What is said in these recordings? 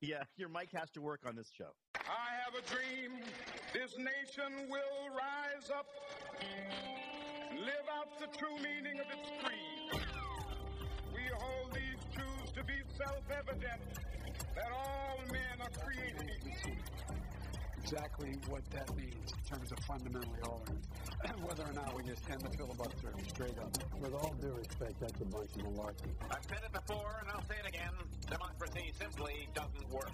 Yeah, your mic has to work on this show. I have a dream this nation will rise up, live out the true meaning of its creed. We hold these truths to be self-evident that all men are created equal. Exactly what that means in terms of fundamentally altering whether or not we just end the filibuster straight up. With all due respect, that's a bunch of malarkey. I've said it before and I'll say it again. Democracy simply doesn't work.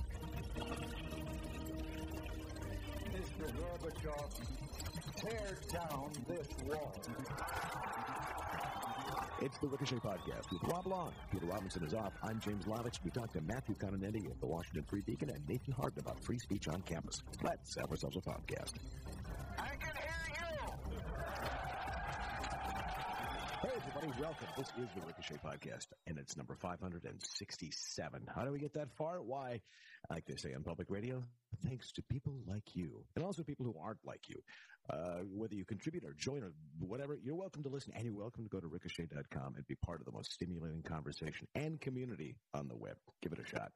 Mr. Gorbachev, tear down this wall. It's the Ricochet Podcast with Rob Long. Peter Robinson is off. I'm James Lileks. We talked to Matthew Continetti of the Washington Free Beacon and Nathan Harden about free speech on campus. Let's have ourselves a podcast. I can hear you! Hey, everybody, welcome. This is the Ricochet Podcast, and it's number 567. How do we get that far? Why, like they say on public radio, thanks to people like you, and also people who aren't like you. Uh, whether you contribute or join or whatever, you're welcome to listen, and you're welcome to go to ricochet.com and be part of the most stimulating conversation and community on the web. Give it a shot.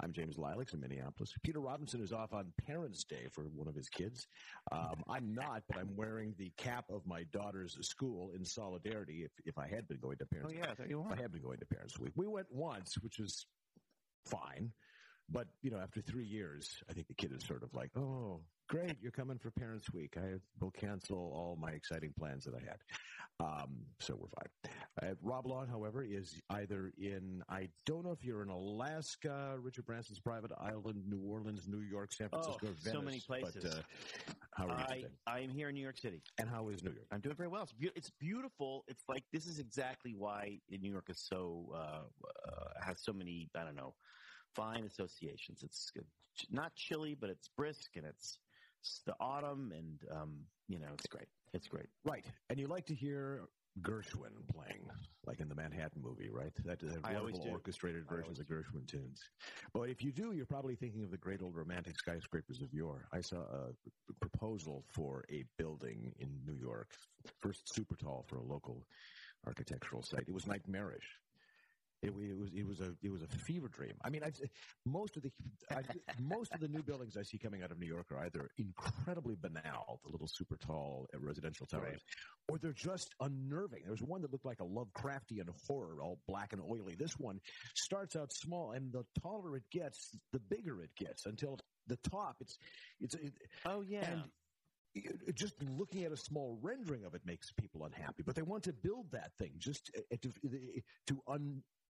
I'm James Lileks in Minneapolis. Peter Robinson is off on Parents' Day for one of his kids. Um, I'm not, but I'm wearing the cap of my daughter's school in solidarity. If, if I had been going to Parents, Oh, yeah, I thought you if. I had been going to Parents Week, we went once, which was fine. But you know, after three years, I think the kid is sort of like, "Oh, great, you're coming for Parents Week. I will cancel all my exciting plans that I had." Um, so we're fine. Uh, Rob Long, however, is either in I don't know if you're in Alaska, Richard Branson's private island, New Orleans, New York, San Francisco, Oh, Venice. so many places. But, uh, how are you I, today? I am here in New York City. And how is New York? I'm doing very well. It's, beau- it's beautiful. It's like this is exactly why New York is so uh, uh, has so many I don't know fine associations. It's not chilly, but it's brisk and it's, it's the autumn and um, you know it's great. It's great. Right. And you like to hear Gershwin playing, like in the Manhattan movie, right? That, that I always wonderful do. orchestrated versions of Gershwin tunes. But if you do, you're probably thinking of the great old romantic skyscrapers of yore. I saw a proposal for a building in New York, first super tall for a local architectural site. It was nightmarish. It, it was it was a it was a fever dream. I mean, I've, most of the I've, most of the new buildings I see coming out of New York are either incredibly banal, the little super tall uh, residential towers, Right. or they're just unnerving. There was one that looked like a Lovecraftian horror, all black and oily. This one starts out small, and the taller it gets, the bigger it gets until the top. It's it's it, Oh yeah. and just looking at a small rendering of it makes people unhappy. But they want to build that thing just uh, to to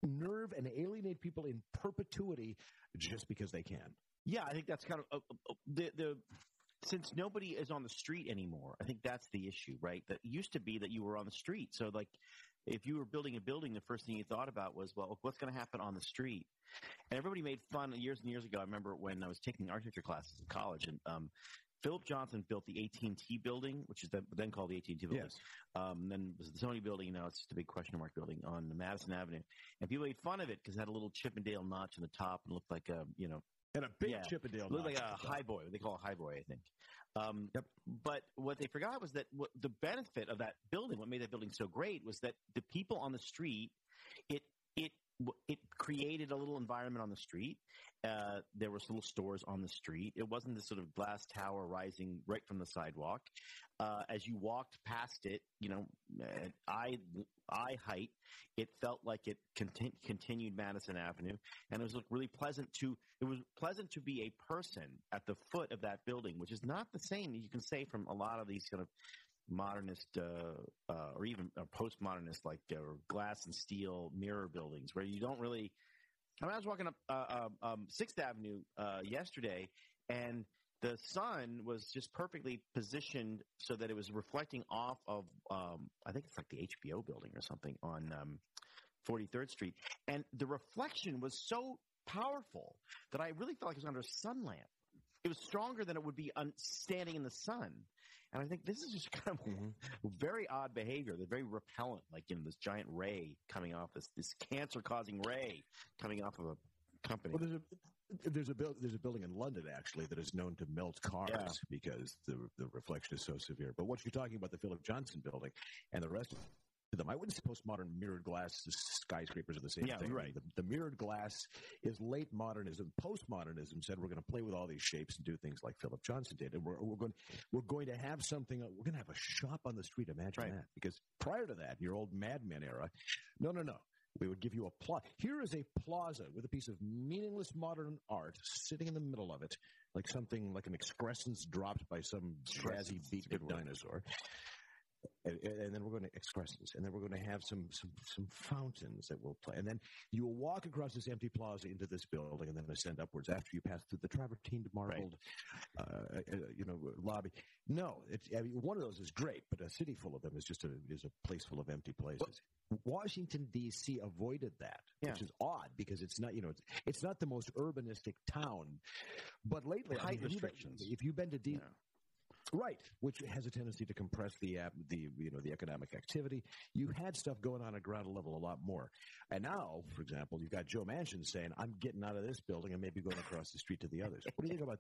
unnerve and alienate people in perpetuity just because they can. Yeah, I think that's kind of uh, uh, the the since nobody is on the street anymore. I think that's the issue, right? That used to be that you were on the street. So like if you were building a building, the first thing you thought about was, well, what's going to happen on the street? And everybody made fun years and years ago. I remember when I was taking architecture classes in college, and um, Philip Johnson built the AT&T building, which is then, then called the AT&T building. Yes. Um, then it was the Sony building. Now it's just a big question mark building on Madison Avenue. And people made fun of it because it had a little Chippendale notch on the top and looked like a, you know, And a big Yeah. Chippendale. looked like notch a the high boy. They call it high boy, I think. Um, Yep. But what they forgot was that what the benefit of that building, what made that building so great, was that the people on the street, it it it created a little environment on the street. Uh, there was little stores on the street. It wasn't this sort of glass tower rising right from the sidewalk. Uh, as you walked past it, you know, at eye eye height, it felt like it contin- continued Madison Avenue, and it was like, really pleasant to. It was pleasant to be a person at the foot of that building, which is not the same you can say from a lot of these kind of modernist uh, uh, or even postmodernist like uh, glass and steel mirror buildings where you don't really. I, mean, I was walking up uh, uh, um, Sixth Avenue yesterday, and the sun was just perfectly positioned so that it was reflecting off of. Um, I think it's like the HBO building or something on um, 43rd Street, and the reflection was so powerful that I really felt like I was under a sun lamp. It was stronger than it would be un- standing in the sun. And I think this is just kind of mm-hmm. very odd behavior. They're very repellent, like you know this giant ray coming off this this cancer causing ray coming off of a company. Well, there's a there's a there's a building in London actually that is known to melt cars Yeah. because the the reflection is so severe. But what you're talking about, the Philip Johnson building and the rest of to them. I wouldn't say postmodern mirrored glass skyscrapers are the same Yeah, thing. right. The, the mirrored glass is late modernism. Postmodernism said we're going to play with all these shapes and do things like Philip Johnson did, and we're, we're going we're going to have something. We're going to have a shop on the street. Imagine Right. that. Because prior to that, your old Mad Men era, no, no, no. We would give you a plot. Here is a plaza with a piece of meaningless modern art sitting in the middle of it, like something like an excrescence dropped by some jazzy beaked dinosaur. And, and then we're going to excrescence, and then we're going to have some some some fountains that will play, and then you will walk across this empty plaza into this building, and then ascend upwards after you pass through the travertined marbled, uh, uh, you know, lobby. No, it's, I mean, one of those is great, but a city full of them is just a is a place full of empty places. Washington D.C. avoided that, which is odd because it's not you know it's, it's not the most urbanistic town, but lately I Height mean, have you been- restrictions. if you've been to D. Yeah. Right, which has a tendency to compress the uh, the you know the economic activity. You had stuff going on at ground level a lot more, and now, for example, you've got Joe Manchin saying, "I'm getting out of this building and maybe going across the street to the others." What do you think about?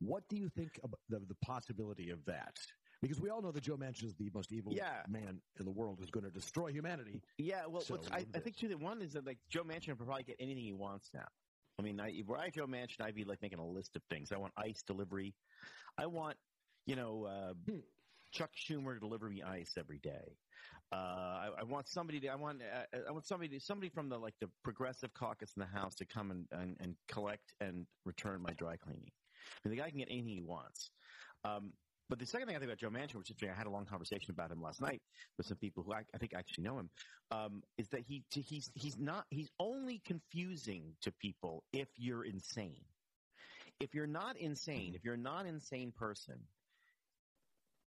What do you think about the, the possibility of that? Because we all know that Joe Manchin is the most evil Yeah. man in the world, who's going to destroy humanity. Yeah, well, So, I, I think too that one is that like Joe Manchin will probably get anything he wants now. I mean, I, if I Joe Manchin, I'd be like making a list of things. I want ice delivery. I want, you know, uh, Hmm. Chuck Schumer deliver me ice every day. Uh, I, I want somebody to. I want. Uh, I want somebody. To, somebody from the like the progressive caucus in the House to come and, and, and collect and return my dry cleaning. I mean, the guy can get anything he wants. Um, but the second thing I think about Joe Manchin, which is interesting, I had a long conversation about him last night with some people who I, I think actually know him, um, is that he he's he's not he's only confusing to people if you're insane. If you're not insane, if you're a non-insane person,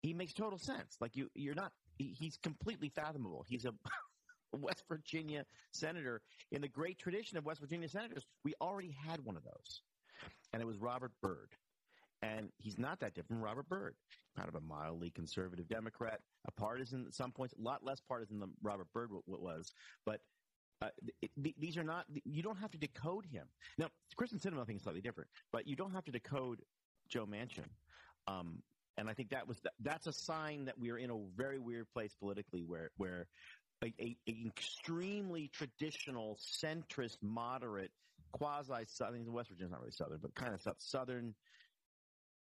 he makes total sense. Like you, you're not. He, he's completely fathomable. He's a West Virginia senator in the great tradition of West Virginia senators. We already had one of those, and it was Robert Byrd. And he's not that different from Robert Byrd. Kind of a mildly conservative Democrat, a partisan at some points, a lot less partisan than Robert Byrd was. But uh, it, th- these are not, you don't have to decode him. Now, Kyrsten I think is slightly different, but you don't have to decode Joe Manchin. Um, and I think that was, that's a sign that we are in a very weird place politically where, where a, a, a extremely traditional, centrist, moderate, quasi, think West Virginia's not really southern, but kind of sou- southern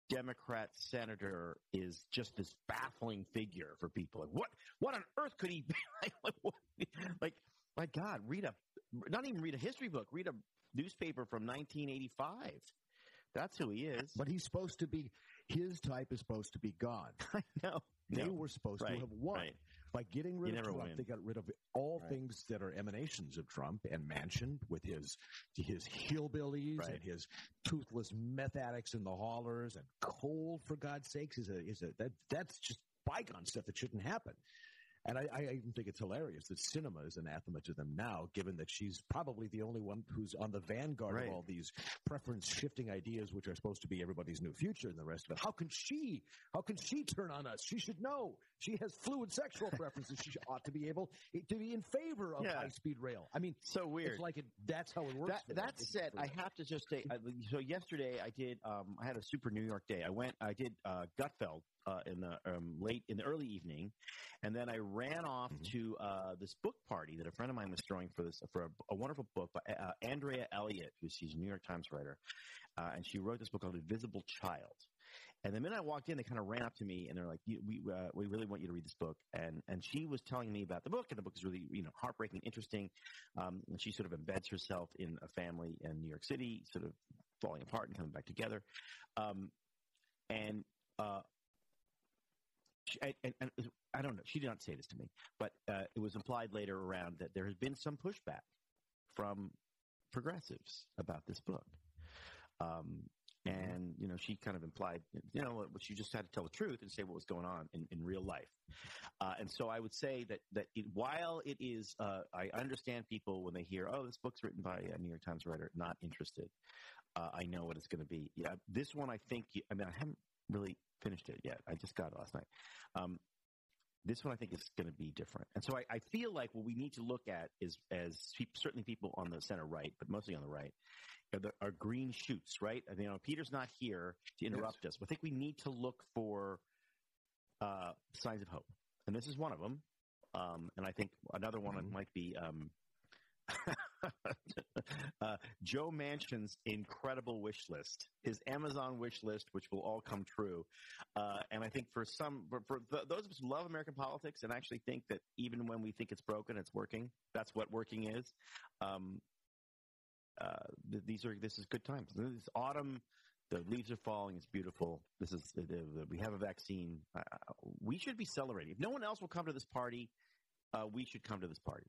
Democrat senator is just this baffling figure for people. Like, what, what on earth could he be? like, what, like, my God, read a, not even read a history book, read a newspaper from 1985. That's who he is. But he's supposed to be. His type is supposed to be gone. I know. They No. were supposed Right, to have won. right. By getting rid You of Trump, win. they got rid of all Right. things that are emanations of Trump and Manchin with his his hillbillies and his toothless meth addicts in the haulers and coal for God's sakes is a is a that that's just bygone stuff that shouldn't happen. And I, I even think it's hilarious that Sinema is anathema to them now, given that she's probably the only one who's on the vanguard Right. of all these preference shifting ideas, which are supposed to be everybody's new future and the rest of it. How can she? How can she turn on us? She should know. She has fluid sexual preferences. She ought to be able to be in favor of Yeah. high speed rail. I mean, So weird. it's like it, that's how it works. That, that said, I have to just say. I, so yesterday, I did. Um, I had a super New York day. I went. I did uh, Gutfeld uh, in the um, late in the early evening, and then I ran off Mhm. to uh, this book party that a friend of mine was throwing for this for a, a wonderful book by uh, Andrea Elliott, who's she's a New York Times writer, uh, and she wrote this book called Invisible Child. And the minute I walked in, they kind of ran up to me and they're like, "We uh, we really want you to read this book." And and she was telling me about the book, and the book is really you know heartbreaking, interesting. Um, and she sort of embeds herself in a family in New York City, sort of falling apart and coming back together. Um, and uh, she, and, and, and I don't know. She did not say this to me, but uh, it was implied later around that there has been some pushback from progressives about this book. Um, and you know, she kind of implied, you know, she just had to tell the truth and say what was going on in, in real life. Uh, and so I would say that that it, while it is, uh, I understand people when they hear, "Oh, this book's written by a New York Times writer," not interested. Uh, I know what it's going to be. Yeah, this one I think. I mean, I haven't really finished it yet. I just got it last night. Um, this one I think is going to be different, and so I, I feel like what we need to look at is, as certainly people on the center right, but mostly on the right, are, the, are green shoots. Right? I mean, you know, Peter's not here to interrupt us, but I think we need to look for uh, signs of hope, and this is one of them. Um, and I think another one Mhm. might be um, uh, Joe Manchin's incredible wish list, his Amazon wish list, which will all come true. Uh, and I think for some, for, for th- those of us who love American politics and actually think that even when we think it's broken, it's working. That's what working is. Um, uh, th- these are this is good times. This autumn, the leaves are falling. It's beautiful. This is the, the, we have a vaccine. Uh, we should be celebrating. If no one else will come to this party, uh, we should come to this party.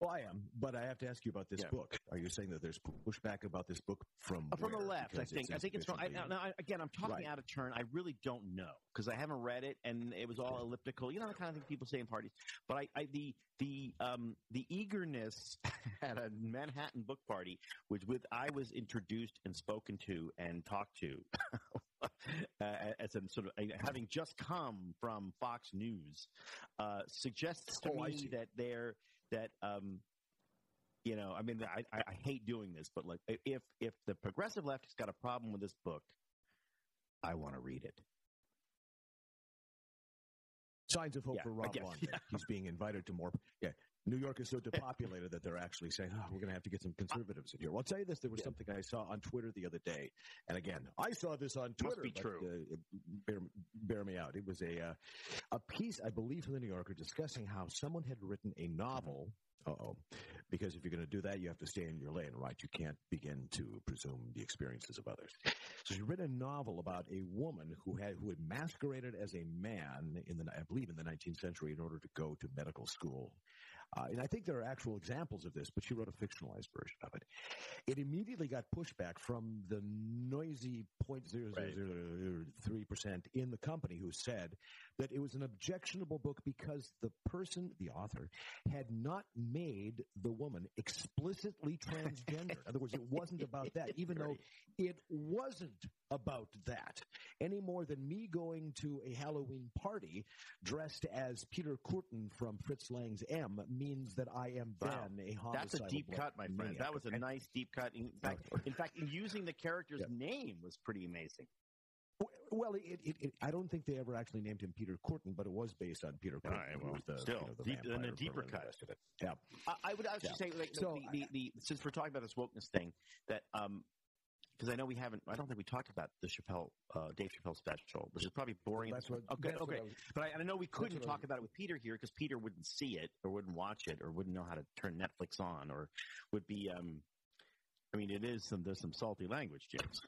Well, I am, but I have to ask you about this Yeah. book. Are you saying that there's pushback about this book from Uh, from the where? left, I think. I think it's from. I, now, again, I'm talking Right. out of turn. I really don't know because I haven't read it, and it was all elliptical. You know the kind of thing people say in parties. But I, I the the um the eagerness at a Manhattan book party, which with I was introduced and spoken to and talked to. uh, as a sort of having just come from Fox News, uh, suggests to Oh, me that they're that um, you know, I mean, I, I, hate doing this, but like, if if the progressive left has got a problem with this book, I want to read it. Signs of hope Yeah, for Rob yeah. He's being invited to more. Yeah, New York is so depopulated that they're actually saying, "Oh, we're going to have to get some conservatives in here." Well, I'll tell you this: there was Yeah. something I saw on Twitter the other day, and again, I saw this on Twitter. be but, true. Uh, bear, bear me out. It was a uh, a piece, I believe, from the New Yorker discussing how someone had written a novel. Uh oh, because if you're going to do that, you have to stay in your lane, right? You can't begin to presume the experiences of others. So she wrote a novel about a woman who had who had masqueraded as a man in the I believe in the 19th century in order to go to medical school. Uh, and I think there are actual examples of this, but she wrote a fictionalized version of it. It immediately got pushback from the noisy 0.003% in the company who said that it was an objectionable book because the person, the author, had not made the woman explicitly transgender. in other words, it wasn't about that, even though it wasn't about that any more than me going to a Halloween party dressed as Peter Kürten from Fritz Lang's M means that I am then a homicidal That's a deep cut, my friend. maniac. That was a nice deep cut. In fact, in fact, using the character's Yeah. name was pretty amazing. Well, it, it, it, I don't think they ever actually named him Peter Kürten, but it was based on Peter Kürten. right, well, the, still, you know, the deep- and a deeper the cut. of it. Yeah. I, I would actually Yeah. say, like, So, the, the, the, since we're talking about this wokeness thing, that um, because I know we haven't, I don't think we talked about the Chappelle, uh, Dave Chappelle special, which is probably boring. That's what. Okay, that's what okay. I was- But I, and I know we couldn't talk was- about it with Peter here because Peter wouldn't see it or wouldn't watch it or wouldn't know how to turn Netflix on or would be. Um, I mean, it is some there's some salty language, James.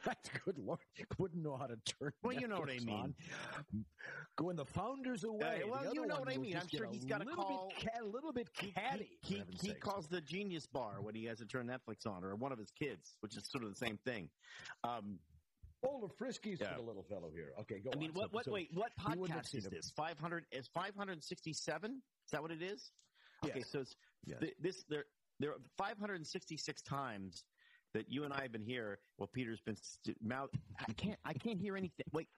That's good lord. You wouldn't know how to turn. Well, you know what I mean. on. When the founders away. well, you know what I mean. I'm sure he's gotta little call- Bit ca- a little bit catty. He, heaven's he calls the Genius Bar when he has to turn Netflix on, or one of his kids, which is sort of the same thing. Um, Bowl of Friskies Yeah. for the little fellow here. Okay, go I mean, on. what? What? so- wait, what you wouldn't have podcast is this? Five hundred is five hundred sixty-seven. Is that what it is? Okay, Yes. so it's Yes. th- this there there are five hundred sixty-six times that you and I have been here. Well, Peter's been mouth. I can't. I can't hear anything. Wait.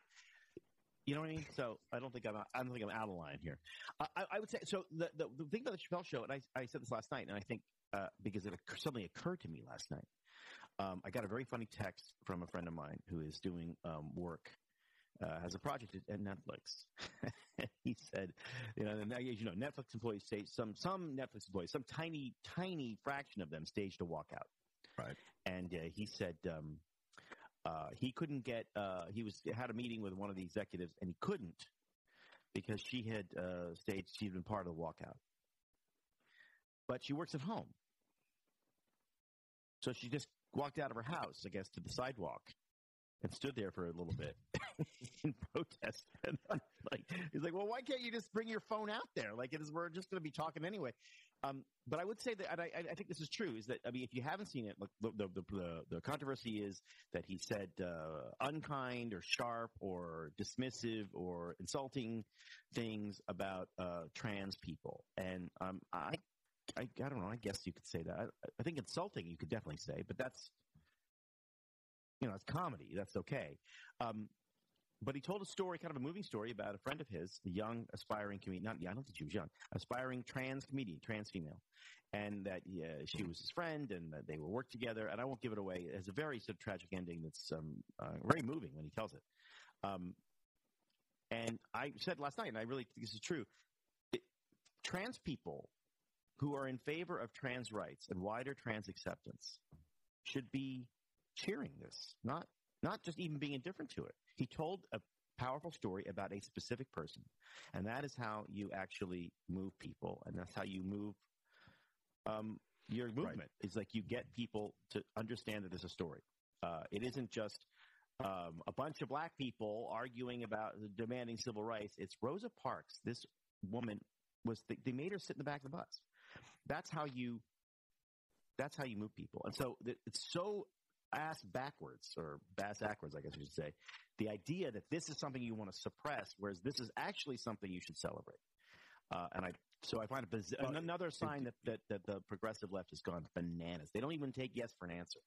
You know what I mean? So I don't think I'm. I don't think I'm out of line here. I, I, I would say so. The, the the thing about the Chappelle show, and I I said this last night, and I think uh, because it suddenly occurred to me last night. Um, I got a very funny text from a friend of mine who is doing um, work uh, has a project at, Netflix. he said, you know, and you know, Netflix employees say some some Netflix employees, some tiny tiny fraction of them staged a walkout. Right. And uh, he said um, uh, he couldn't get. Uh, he was had a meeting with one of the executives, and he couldn't because she had uh, staged. She'd been part of the walkout, but she works at home, so she just walked out of her house, I guess, to the sidewalk and stood there for a little bit in protest. Like, he's like, well, why can't you just bring your phone out there? Like, it is, we're just going to be talking anyway. Um, but I would say that, and I, I think this is true, is that, I mean, if you haven't seen it, the, the, the, the controversy is that he said uh, unkind or sharp or dismissive or insulting things about uh, trans people. And um, I, I, I don't know, I guess you could say that. I, I think insulting you could definitely say, but that's, you know, it's comedy. That's okay. Um, but he told a story, kind of a moving story about a friend of his, a young aspiring comedian. Not, I don't think she was young, aspiring trans comedian, trans female, and that yeah, she was his friend, and that they will work together. And I won't give it away. It has a very sort of tragic ending that's um, uh, very moving when he tells it. Um, And I said last night, and I really think this is true. It, trans people who are in favor of trans rights and wider trans acceptance should be cheering this, not not just even being indifferent to it. He told a powerful story about a specific person, and that is how you actually move people, and that's how you move um, your movement. It's like you get people to understand that there's a story. Uh, it isn't just um, a bunch of black people arguing about demanding civil rights. It's Rosa Parks. This woman was they made her sit in the back of the bus. That's how you. That's how you move people, and so it's so ass backwards or bass backwards, I guess you should say. The idea that this is something you want to suppress, whereas this is actually something you should celebrate. Uh, and I, so I find it biz- another sign that, that, that the progressive left has gone bananas. They don't even take yes for an answer.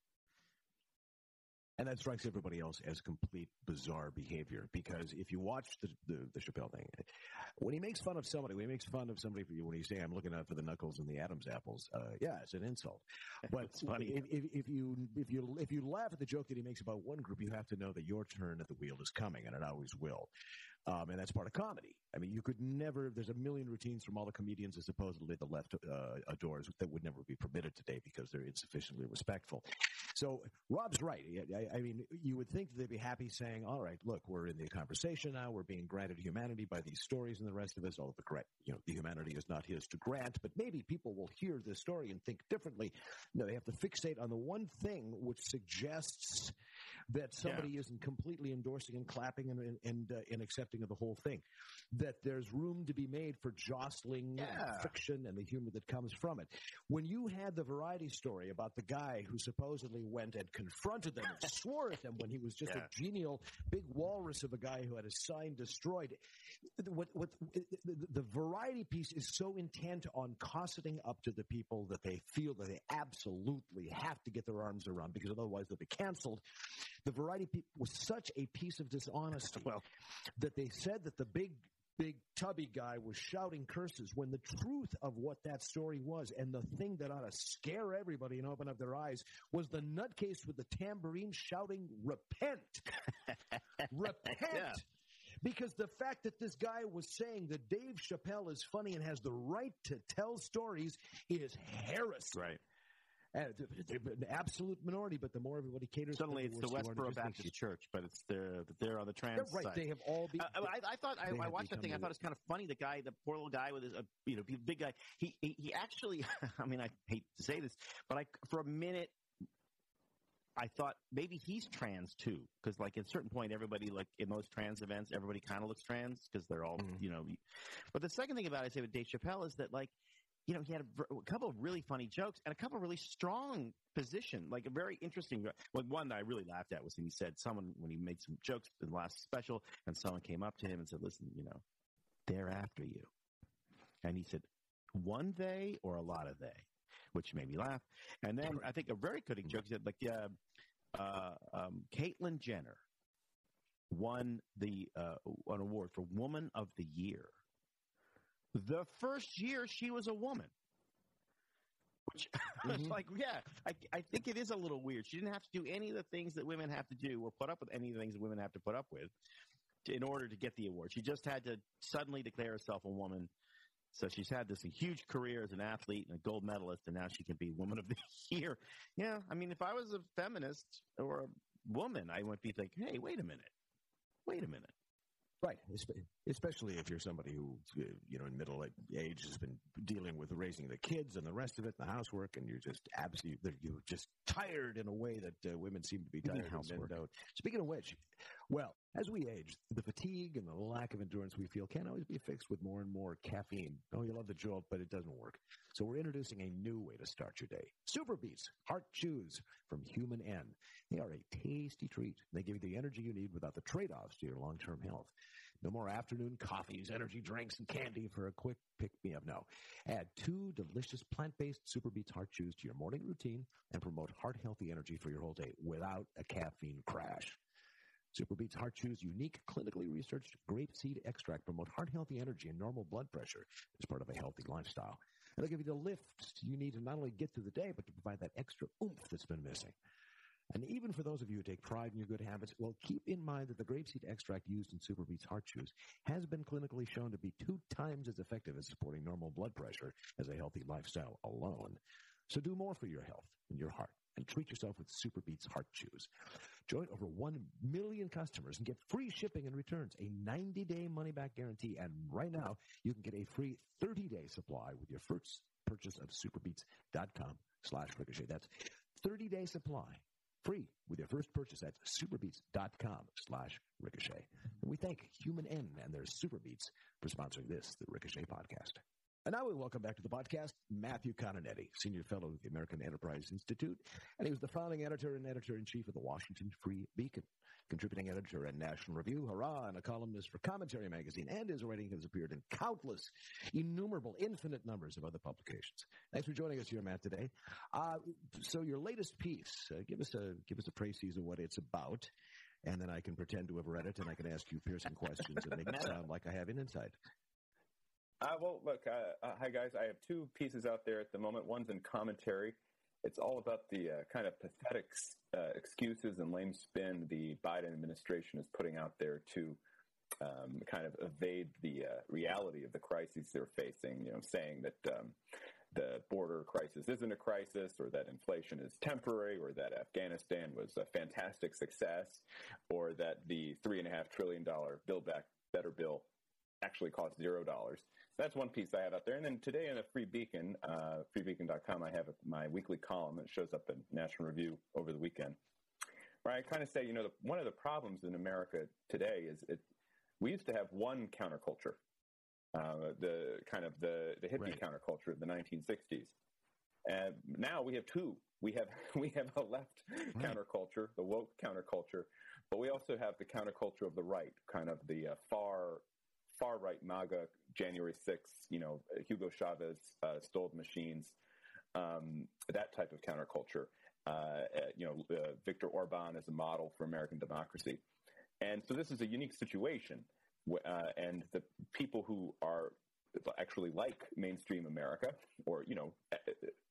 And that strikes everybody else as complete bizarre behavior because if you watch the, the, the Chappelle thing, when he makes fun of somebody, when he makes fun of somebody, when he's saying, I'm looking out for the knuckles and the Adam's apples, uh, yeah, it's an insult. But funny. If, if, if, you, if you, if you laugh at the joke that he makes about one group, you have to know that your turn at the wheel is coming and it always will. Um, and that's part of comedy. I mean, you could never, there's a million routines from all the comedians that supposedly the left uh, adores that would never be permitted today because they're insufficiently respectful. So Rob's right. I, I mean, you would think they'd be happy saying, all right, look, we're in the conversation now. We're being granted humanity by these stories and the rest of us. All the correct, you know, the humanity is not his to grant, but maybe people will hear this story and think differently. No, they have to fixate on the one thing which suggests that somebody yeah. isn't completely endorsing and clapping and, and, uh, and accepting of the whole thing. That there's room to be made for jostling yeah. fiction and the humor that comes from it. When you had the variety story about the guy who supposedly went and confronted them and swore at them when he was just yeah. a genial big walrus of a guy who had his sign destroyed, what, what, the, the variety piece is so intent on cosseting up to the people that they feel that they absolutely have to get their arms around because otherwise they'll be canceled the variety was such a piece of dishonesty well, that they said that the big big tubby guy was shouting curses when the truth of what that story was and the thing that ought to scare everybody and open up their eyes was the nutcase with the tambourine shouting repent! Repent! Yeah. because the fact that this guy was saying that Dave Chappelle is funny and has the right to tell stories is heresy. Right an absolute minority, but the more everybody caters, suddenly it's the Westboro Baptist Church, but it's they're they're on the trans right. Side. They have all. Be, uh, I, I, thought I, I watched that thing. I thought it was kind of funny. The guy, the poor little guy with his, uh, you know, big guy. He, he he actually. I mean, I hate to say this, but I for a minute I thought maybe he's trans too, because like at a certain point, everybody like in most trans events, everybody kind of looks trans because they're all mm-hmm. you know. But the second thing about it, I say with Dave Chappelle is that like you know, he had a, a, couple of really funny jokes and a couple of really strong position, like a very interesting. Like one that I really laughed at was when he said someone when he made some jokes in the last special, and someone came up to him and said, "Listen, you know, they're after you," and he said, "One they or a lot of they," which made me laugh. And then I think a very cutting joke. He said, "Like, uh, uh, um, Caitlyn Jenner won the uh, an award for Woman of the Year." The first year she was a woman. Which mm-hmm. like, yeah, I, I think it is a little weird. She didn't have to do any of the things that women have to do or put up with any of the things that women have to put up with in order to get the award. She just had to suddenly declare herself a woman. So she's had this huge career as an athlete and a gold medalist, and now she can be Woman of the Year. Yeah, I mean, if I was a feminist or a woman, I would be like, hey, wait a minute. Wait a minute. Right, especially if you're somebody who, you know, in middle age has been dealing with raising the kids and the rest of it, the housework, and you're just absolutely, you're just tired in a way that uh, women seem to be tired. Housework. Uh, speaking of which, well, as we age, the fatigue and the lack of endurance we feel can't always be fixed with more and more caffeine. Oh, you love the jolt, but it doesn't work. So we're introducing a new way to start your day. Super Beets Heart Chews from HumanN. They are a tasty treat. They give you the energy you need without the trade-offs to your long-term health. No more afternoon coffees, energy drinks, and candy for a quick pick-me-up. No. Add two delicious plant-based Super Beets Heart Chews to your morning routine and promote heart-healthy energy for your whole day without a caffeine crash. Super Beets Heart Chews unique, clinically researched grape seed extract promote heart-healthy energy and normal blood pressure as part of a healthy lifestyle. It'll give you the lift you need to not only get through the day, but to provide that extra oomph that's been missing. And even for those of you who take pride in your good habits, well, keep in mind that the grapeseed extract used in SuperBeets Heart Chews has been clinically shown to be two times as effective at supporting normal blood pressure as a healthy lifestyle alone. So do more for your health and your heart and treat yourself with SuperBeets Heart Chews. Join over 1 million customers and get free shipping and returns, a 90-day money-back guarantee, and right now you can get a free 30-day supply with your first purchase of superbeets.com slash ricochet. That's 30-day supply free with your first purchase at superbeets.com slash ricochet. And we thank HumanN and their SuperBeets for sponsoring this, the Ricochet Podcast. And now we welcome back to the podcast Matthew Continetti, Senior Fellow of the American Enterprise Institute, and he was the founding editor and editor-in-chief of the Washington Free Beacon, contributing editor and National Review, hurrah, and a columnist for Commentary Magazine, and his writing has appeared in countless, innumerable, infinite numbers of other publications. Thanks for joining us here, Matt, today. Uh, so your latest piece, uh, give us a give us a précis of what it's about, and then I can pretend to have read it, and I can ask you piercing questions and make it sound like I have an insight. Uh, well, look, uh, uh, hi guys. I have two pieces out there at the moment. One's in commentary. It's all about the uh, kind of pathetic uh, excuses and lame spin the Biden administration is putting out there to um, kind of evade the uh, reality of the crises they're facing. You know, saying that um, the border crisis isn't a crisis, or that inflation is temporary, or that Afghanistan was a fantastic success, or that the three and a half trillion dollar Build Back Better bill actually cost zero dollars. That's one piece I have out there. And then today in a Free Beacon, uh, freebeacon.com, I have my weekly column that shows up in National Review over the weekend, where I kind of say, you know, the, one of the problems in America today is it, we used to have one counterculture, uh, the kind of the, the hippie Right. counterculture of the 1960s. And now we have two. We have we have a left counterculture, the woke counterculture, but we also have the counterculture of the right, kind of the uh, far far right MAGA January 6th, you know, Hugo Chavez uh, stole machines, um, that type of counterculture. Uh, uh, you know, uh, Viktor Orban as a model for American democracy. And so this is a unique situation. Uh, and the people who are actually like mainstream America, or, you know,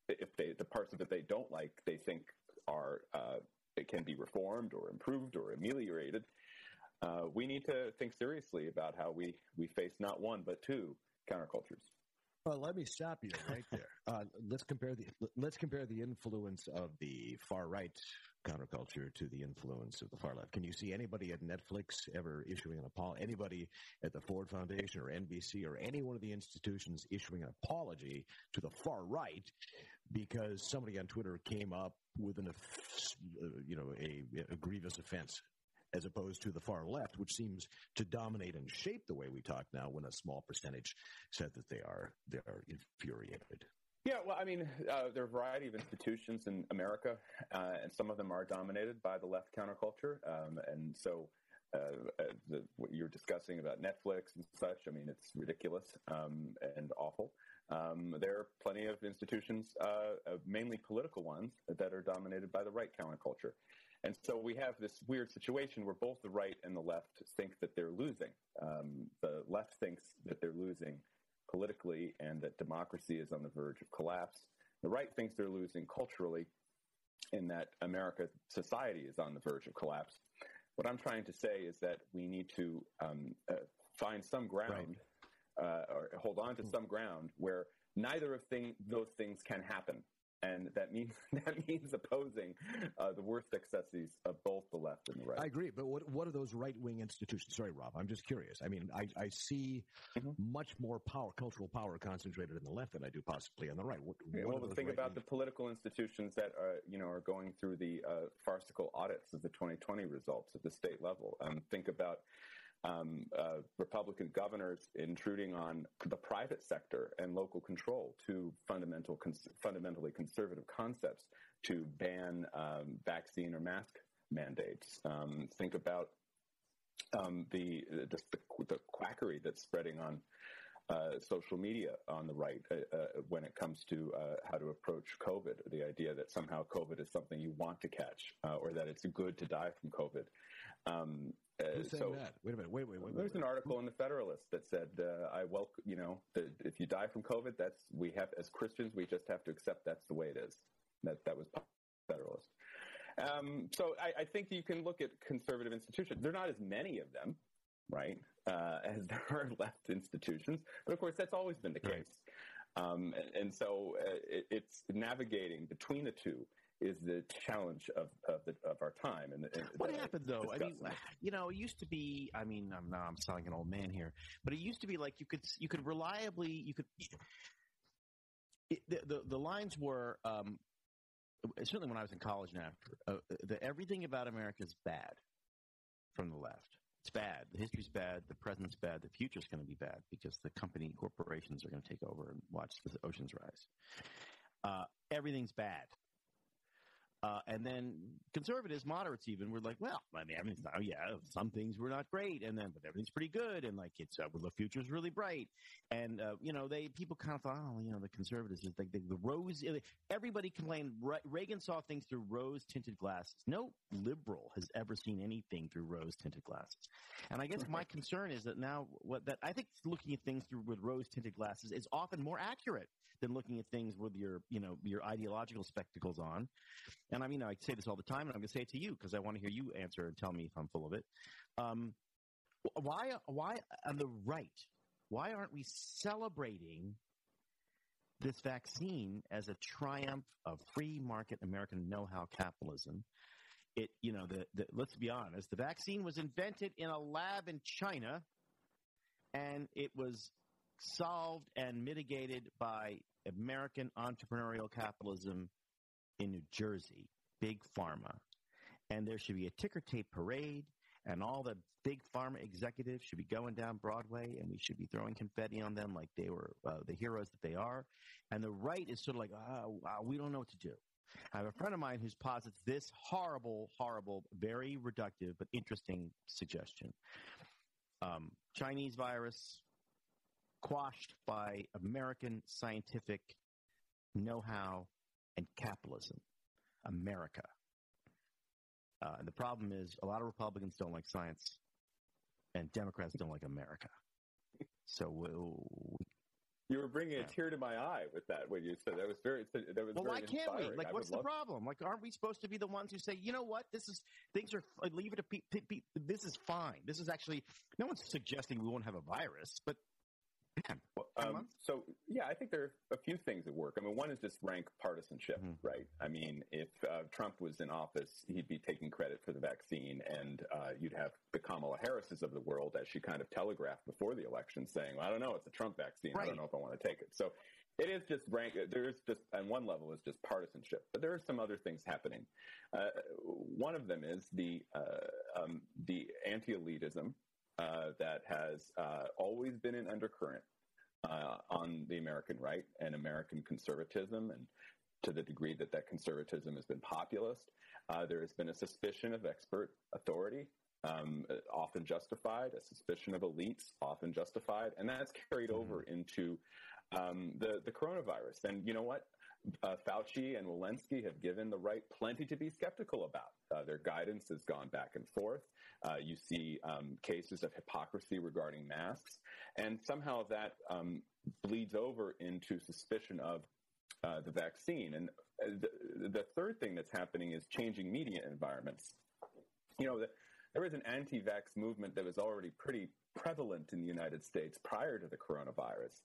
if they, the parts of it they don't like, they think are, uh, it can be reformed or improved or ameliorated uh, we need to think seriously about how we, we face not one but two countercultures. Well, let me stop you right there. Uh, let's compare the let's compare the influence of the far right counterculture to the influence of the far left. Can you see anybody at Netflix ever issuing an apology? Anybody at the Ford Foundation or NBC or any one of the institutions issuing an apology to the far right because somebody on Twitter came up with an, uh, you know, a, a grievous offense as opposed to the far left, which seems to dominate and shape the way we talk now when a small percentage said that they are they are infuriated. Yeah, well, I mean, uh, there are a variety of institutions in America, uh, and some of them are dominated by the left counterculture. Um, and so, uh, the, what you're discussing about Netflix and such, I mean, it's ridiculous um, and awful. Um, there are plenty of institutions, uh, uh, mainly political ones, that are dominated by the right counterculture. And so we have this weird situation where both the right and the left think that they're losing. Um, the left thinks that they're losing politically and that democracy is on the verge of collapse. The right thinks they're losing culturally in that America society is on the verge of collapse. What I'm trying to say is that we need to um, uh, find some ground uh, or hold on to some ground where neither of thing, those things can happen. And that means that means opposing uh, the worst excesses of both the left and the right. I agree, but what what are those right wing institutions? Sorry, Rob, I'm just curious. I mean, I, I see Mhm. much more power, cultural power, concentrated in the left than I do possibly on the right. What, Yeah, what well, think right-wing- about the political institutions that are, you know, are going through the uh, farcical audits of the 2020 results at the state level. Um, think about um, uh, Republican governors intruding on the private sector and local control to fundamental, cons- fundamentally conservative concepts to ban um, vaccine or mask mandates. Um, think about um, the, the, the the quackery that's spreading on uh, social media on the right uh, uh, when it comes to uh, how to approach COVID. The idea that somehow COVID is something you want to catch, uh, or that it's good to die from COVID. Um, uh, Who's saying so that? Wait a minute. Wait, wait, wait. wait, there's wait. an article in the Federalist that said, uh, "I welcome, you know, that if you die from COVID, that's we have as Christians, we just have to accept that's the way it is." That that was Federalist, Um, so I, I think you can look at conservative institutions. There are not as many of them, right, uh, as there are left institutions. But of course, that's always been the case. Right. Um, and, and, so uh, it, it's navigating between the two is the challenge of of, the, of our time. And, and what happened though? I mean, you know, it used to be. I mean, I'm now I'm sounding an old man here, but it used to be like you could you could reliably you could. It, the, the, the lines were um, certainly when I was in college and after uh, the, everything about America is bad from the left. It's bad. The history's bad. The present's bad. The future's going to be bad because the company corporations are going to take over and watch the oceans rise. Uh, everything's bad. Uh, and then conservatives, moderates even, were like, well, I mean, everything's not, yeah, some things were not great, and then, but everything's pretty good, and like, it's, uh, well, the future's really bright. And, uh, you know, they, people kind of thought, oh, you know, the conservatives is like the, the rose, everybody complained, Reagan saw things through rose tinted glasses. No liberal has ever seen anything through rose tinted glasses. And I guess my concern is that now, what that, I think looking at things through with rose tinted glasses is often more accurate than looking at things with your, you know, your ideological spectacles on. And I mean, I say this all the time, and I'm going to say it to you because I want to hear you answer and tell me if I'm full of it. Um, why, why on the right? Why aren't we celebrating this vaccine as a triumph of free market American know-how capitalism? It, you know, the, the let's be honest, the vaccine was invented in a lab in China, and it was solved and mitigated by American entrepreneurial capitalism in New Jersey, big pharma. And there should be a ticker tape parade, and all the big pharma executives should be going down Broadway, and we should be throwing confetti on them like they were uh, the heroes that they are. And the right is sort of like, oh, wow, we don't know what to do. I have a friend of mine who posits this horrible, horrible, very reductive, but interesting suggestion. Um, Chinese virus, quashed by American scientific know how and capitalism. America. Uh, and the problem is a lot of Republicans don't like science, and Democrats don't like America. So we'll, you were bringing a tear to my eye with that when you said that was very that was well. Very why can't inspiring. we? Like, I what's the problem? Like, aren't we supposed to be the ones who say, you know what, this is things are leave it to pe- pe- pe- this is fine. This is actually no one's suggesting we won't have a virus, but man, um, so yeah, I think there are a few things at work. I mean, one is just rank partisanship, Mhm. right? I mean, if uh, Trump was in office, he'd be taking credit for the vaccine, and uh, you'd have the Kamala Harrises of the world, as she kind of telegraphed before the election, saying, well, "I don't know, it's a Trump vaccine. I don't know if I want to take it." So it is just rank. There is just on one level is just partisanship, but there are some other things happening. Uh, one of them is the uh, um, the anti-elitism uh, that has uh, always been an undercurrent uh, on the American right and American conservatism, and to the degree that that conservatism has been populist, uh, there has been a suspicion of expert authority. Um, often justified, a suspicion of elites, often justified, and that's carried over into um, the the coronavirus. And you know what? Uh, Fauci and Walensky have given the right plenty to be skeptical about. Uh, their guidance has gone back and forth. Uh, you see um, cases of hypocrisy regarding masks, and somehow that um, bleeds over into suspicion of uh, the vaccine. And uh, the, the third thing that's happening is changing media environments. You know, the, there was an anti-vax movement that was already pretty prevalent in the United States prior to the coronavirus.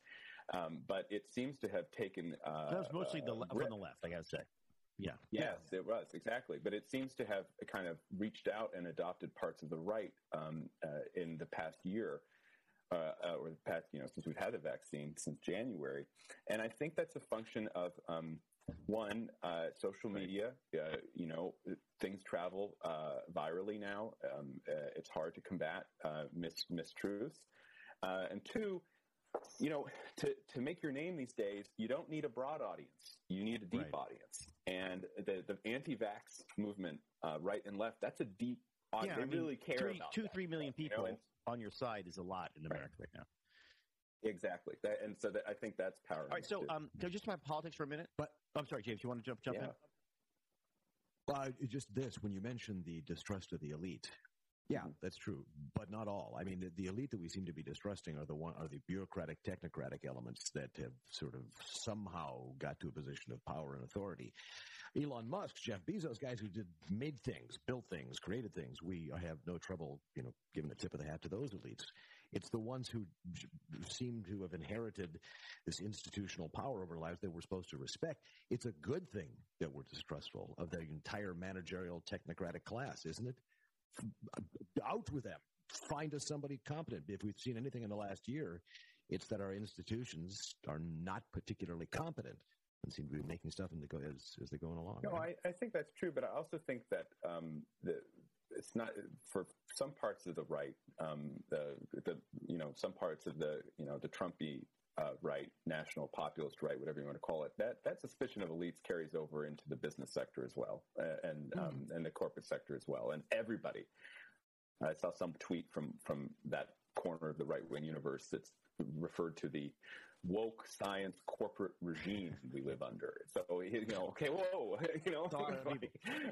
Um, but it seems to have taken. Uh, that was mostly the uh, le- from the left. I got to say, yeah, Yes, it was exactly. But it seems to have kind of reached out and adopted parts of the right um, uh, in the past year, uh, uh, or the past, you know, since we've had the vaccine since January. And I think that's a function of um, one, uh, social media. Uh, you know, things travel uh, virally now. Um, uh, it's hard to combat uh, mis- mistruths. Uh, and two, you know, to, to make your name these days, you don't need a broad audience. You need a deep Right. audience. And the, the anti-vax movement, uh, right and left, that's a deep audience. Yeah, I they mean, really care three, about two, that three million stuff, you know, people on your side is a lot in America right, now. exactly. That, and so that, I think that's powerful. All right, so um, can I just talk about politics for a minute? But- I'm sorry, James. You want to jump jump Yeah. in? Uh, just this, when you mentioned the distrust of the elite, Yeah, that's true, but not all. I mean, the, the elite that we seem to be distrusting are the one are the bureaucratic, technocratic elements that have sort of somehow got to a position of power and authority. Elon Musk, Jeff Bezos, guys who did made things, built things, created things. We have no trouble, you know, giving the tip of the hat to those elites. It's the ones who seem to have inherited this institutional power over lives that we're supposed to respect. It's a good thing that we're distrustful of the entire managerial technocratic class, isn't it? Out with them. Find us somebody competent. If we've seen anything in the last year, it's that our institutions are not particularly competent and seem to be making stuff in the go as, as they're going along. No, right? I, I think that's true, but I also think that um, the, it's not for some parts of the right, um, the, the you know some parts of the you know the Trumpy uh, right, national populist right, whatever you want to call it. That that suspicion of elites carries over into the business sector as well, uh, and um, and the corporate sector as well, and everybody. I saw some tweet from from that corner of the right wing universe that's referred to the woke science corporate regime we live under. So you know, okay, whoa, you know,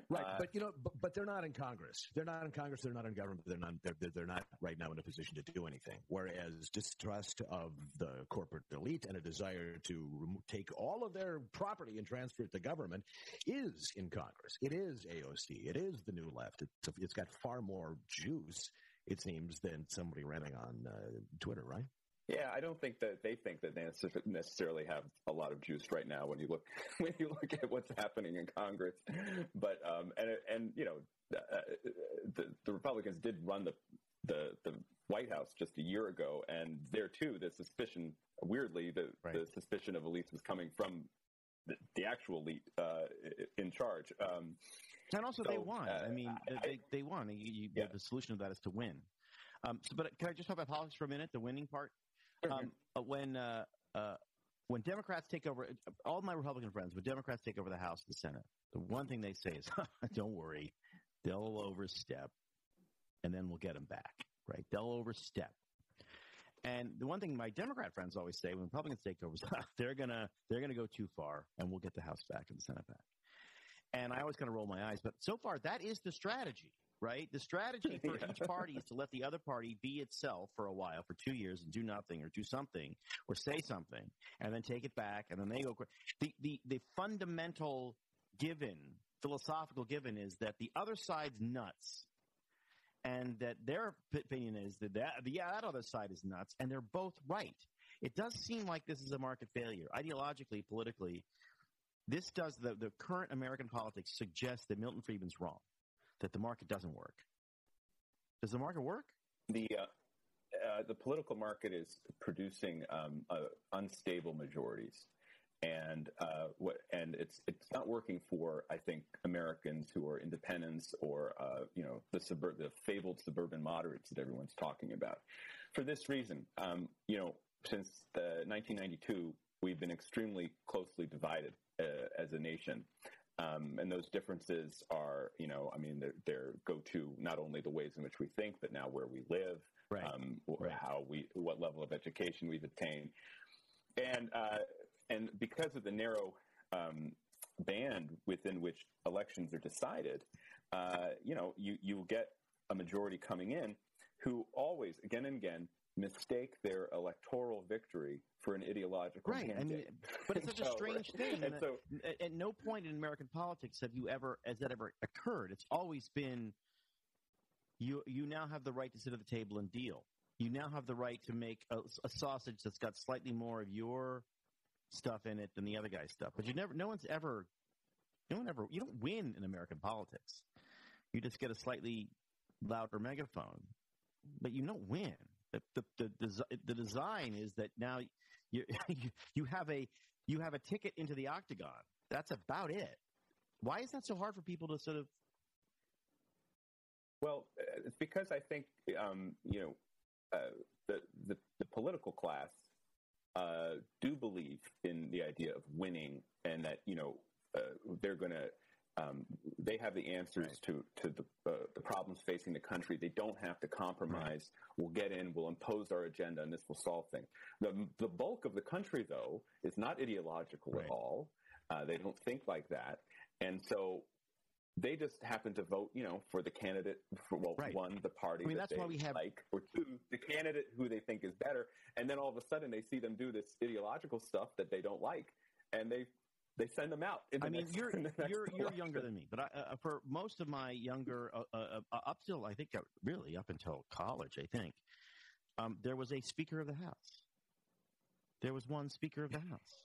Right, Uh, but you know, but, but they're not in Congress. They're not in Congress. They're not in government. They're not. They're, they're- not right now in a position to do anything. Whereas distrust of the corporate elite and a desire to take all of their property and transfer it to government is in Congress. It is AOC. It is the New Left. It's, it's got far more juice, it seems, than somebody ranting on uh, Twitter. Right? Yeah, I don't think that they think that they necessarily have a lot of juice right now when you look when you look at what's happening in Congress. But um, and and you know uh, the the Republicans did run the the the White House just a year ago, and there too the suspicion weirdly the Right. the suspicion of elites was coming from the, the actual elite uh, in charge. Um, And also, they won. uh, I mean, I- they, they won. You, you, Yeah. The solution of that is to win. Um, so, but can I just talk about politics for a minute? The winning part. Um, when uh, uh, when Democrats take over, all my Republican friends, when Democrats take over the House and the Senate, the one thing they say is, "Don't worry, they'll overstep, and then we'll get them back." Right? They'll overstep. And the one thing my Democrat friends always say when Republicans take over is, "They're gonna they're gonna go too far, and we'll get the House back and the Senate back." And I always kind of roll my eyes, but so far that is the strategy, right? The strategy for Yeah. each party is to let the other party be itself for a while, for two years, and do nothing or do something or say something, and then take it back, and then they go. cra- The the the fundamental given, philosophical given, is that the other side's nuts, and that their opinion is that that yeah that other side is nuts, and they're both right. It does seem like this is a market failure, ideologically, politically. This does the the current American politics suggests that Milton Friedman's wrong, that the market doesn't work. Does the market work? the uh, uh, the political market is producing um, uh, unstable majorities, and uh, what and it's it's not working for I think Americans who are independents or uh, you know the suburb the fabled suburban moderates that everyone's talking about. For this reason, um, you know, since the 1992, we've been extremely closely divided uh, as a nation. Um, and those differences are, you know, I mean, they're, they're go to not only the ways in which we think, but now where we live, Right. um, Right. how we, what level of education we've attained, and uh, and because of the narrow um, band within which elections are decided, uh, you know, you you get a majority coming in who always, again and again, mistake their electoral victory for an ideological Right. I mean, but it's such a strange thing. And so, at, at no point in American politics have you ever, has that ever occurred. It's always been you. You now have the right to sit at the table and deal. You now have the right to make a, a sausage that's got slightly more of your stuff in it than the other guy's stuff. But you never. No one's ever. No one ever. You don't win in American politics. You just get a slightly louder megaphone, but you don't win. The the the, the design is that now you you have a you have a ticket into the octagon. That's about it. Why is that so hard for people to sort of? Well, uh, it's because I think um, you know uh, the, the the political class uh, do believe in the idea of winning, and that you know uh, they're going to. Um, they have the answers to to the uh, the problems facing the country. They don't have to compromise. We'll get in. We'll impose our agenda, and this will solve things. The the bulk of the country, though, is not ideological Right. at all. Uh, they don't think like that, and so they just happen to vote, you know, for the candidate for well, Right. one, the party I mean, that that's why they we have- like, or two, the candidate who they think is better, and then all of a sudden they see them do this ideological stuff that they don't like, and they they send them out. I mean, next- you're in the next you're you're younger than me, but I, uh, for most of my younger, uh, uh, uh, up till I think uh, really up until college, I think um, there was a Speaker of the House. There was one Speaker of the House.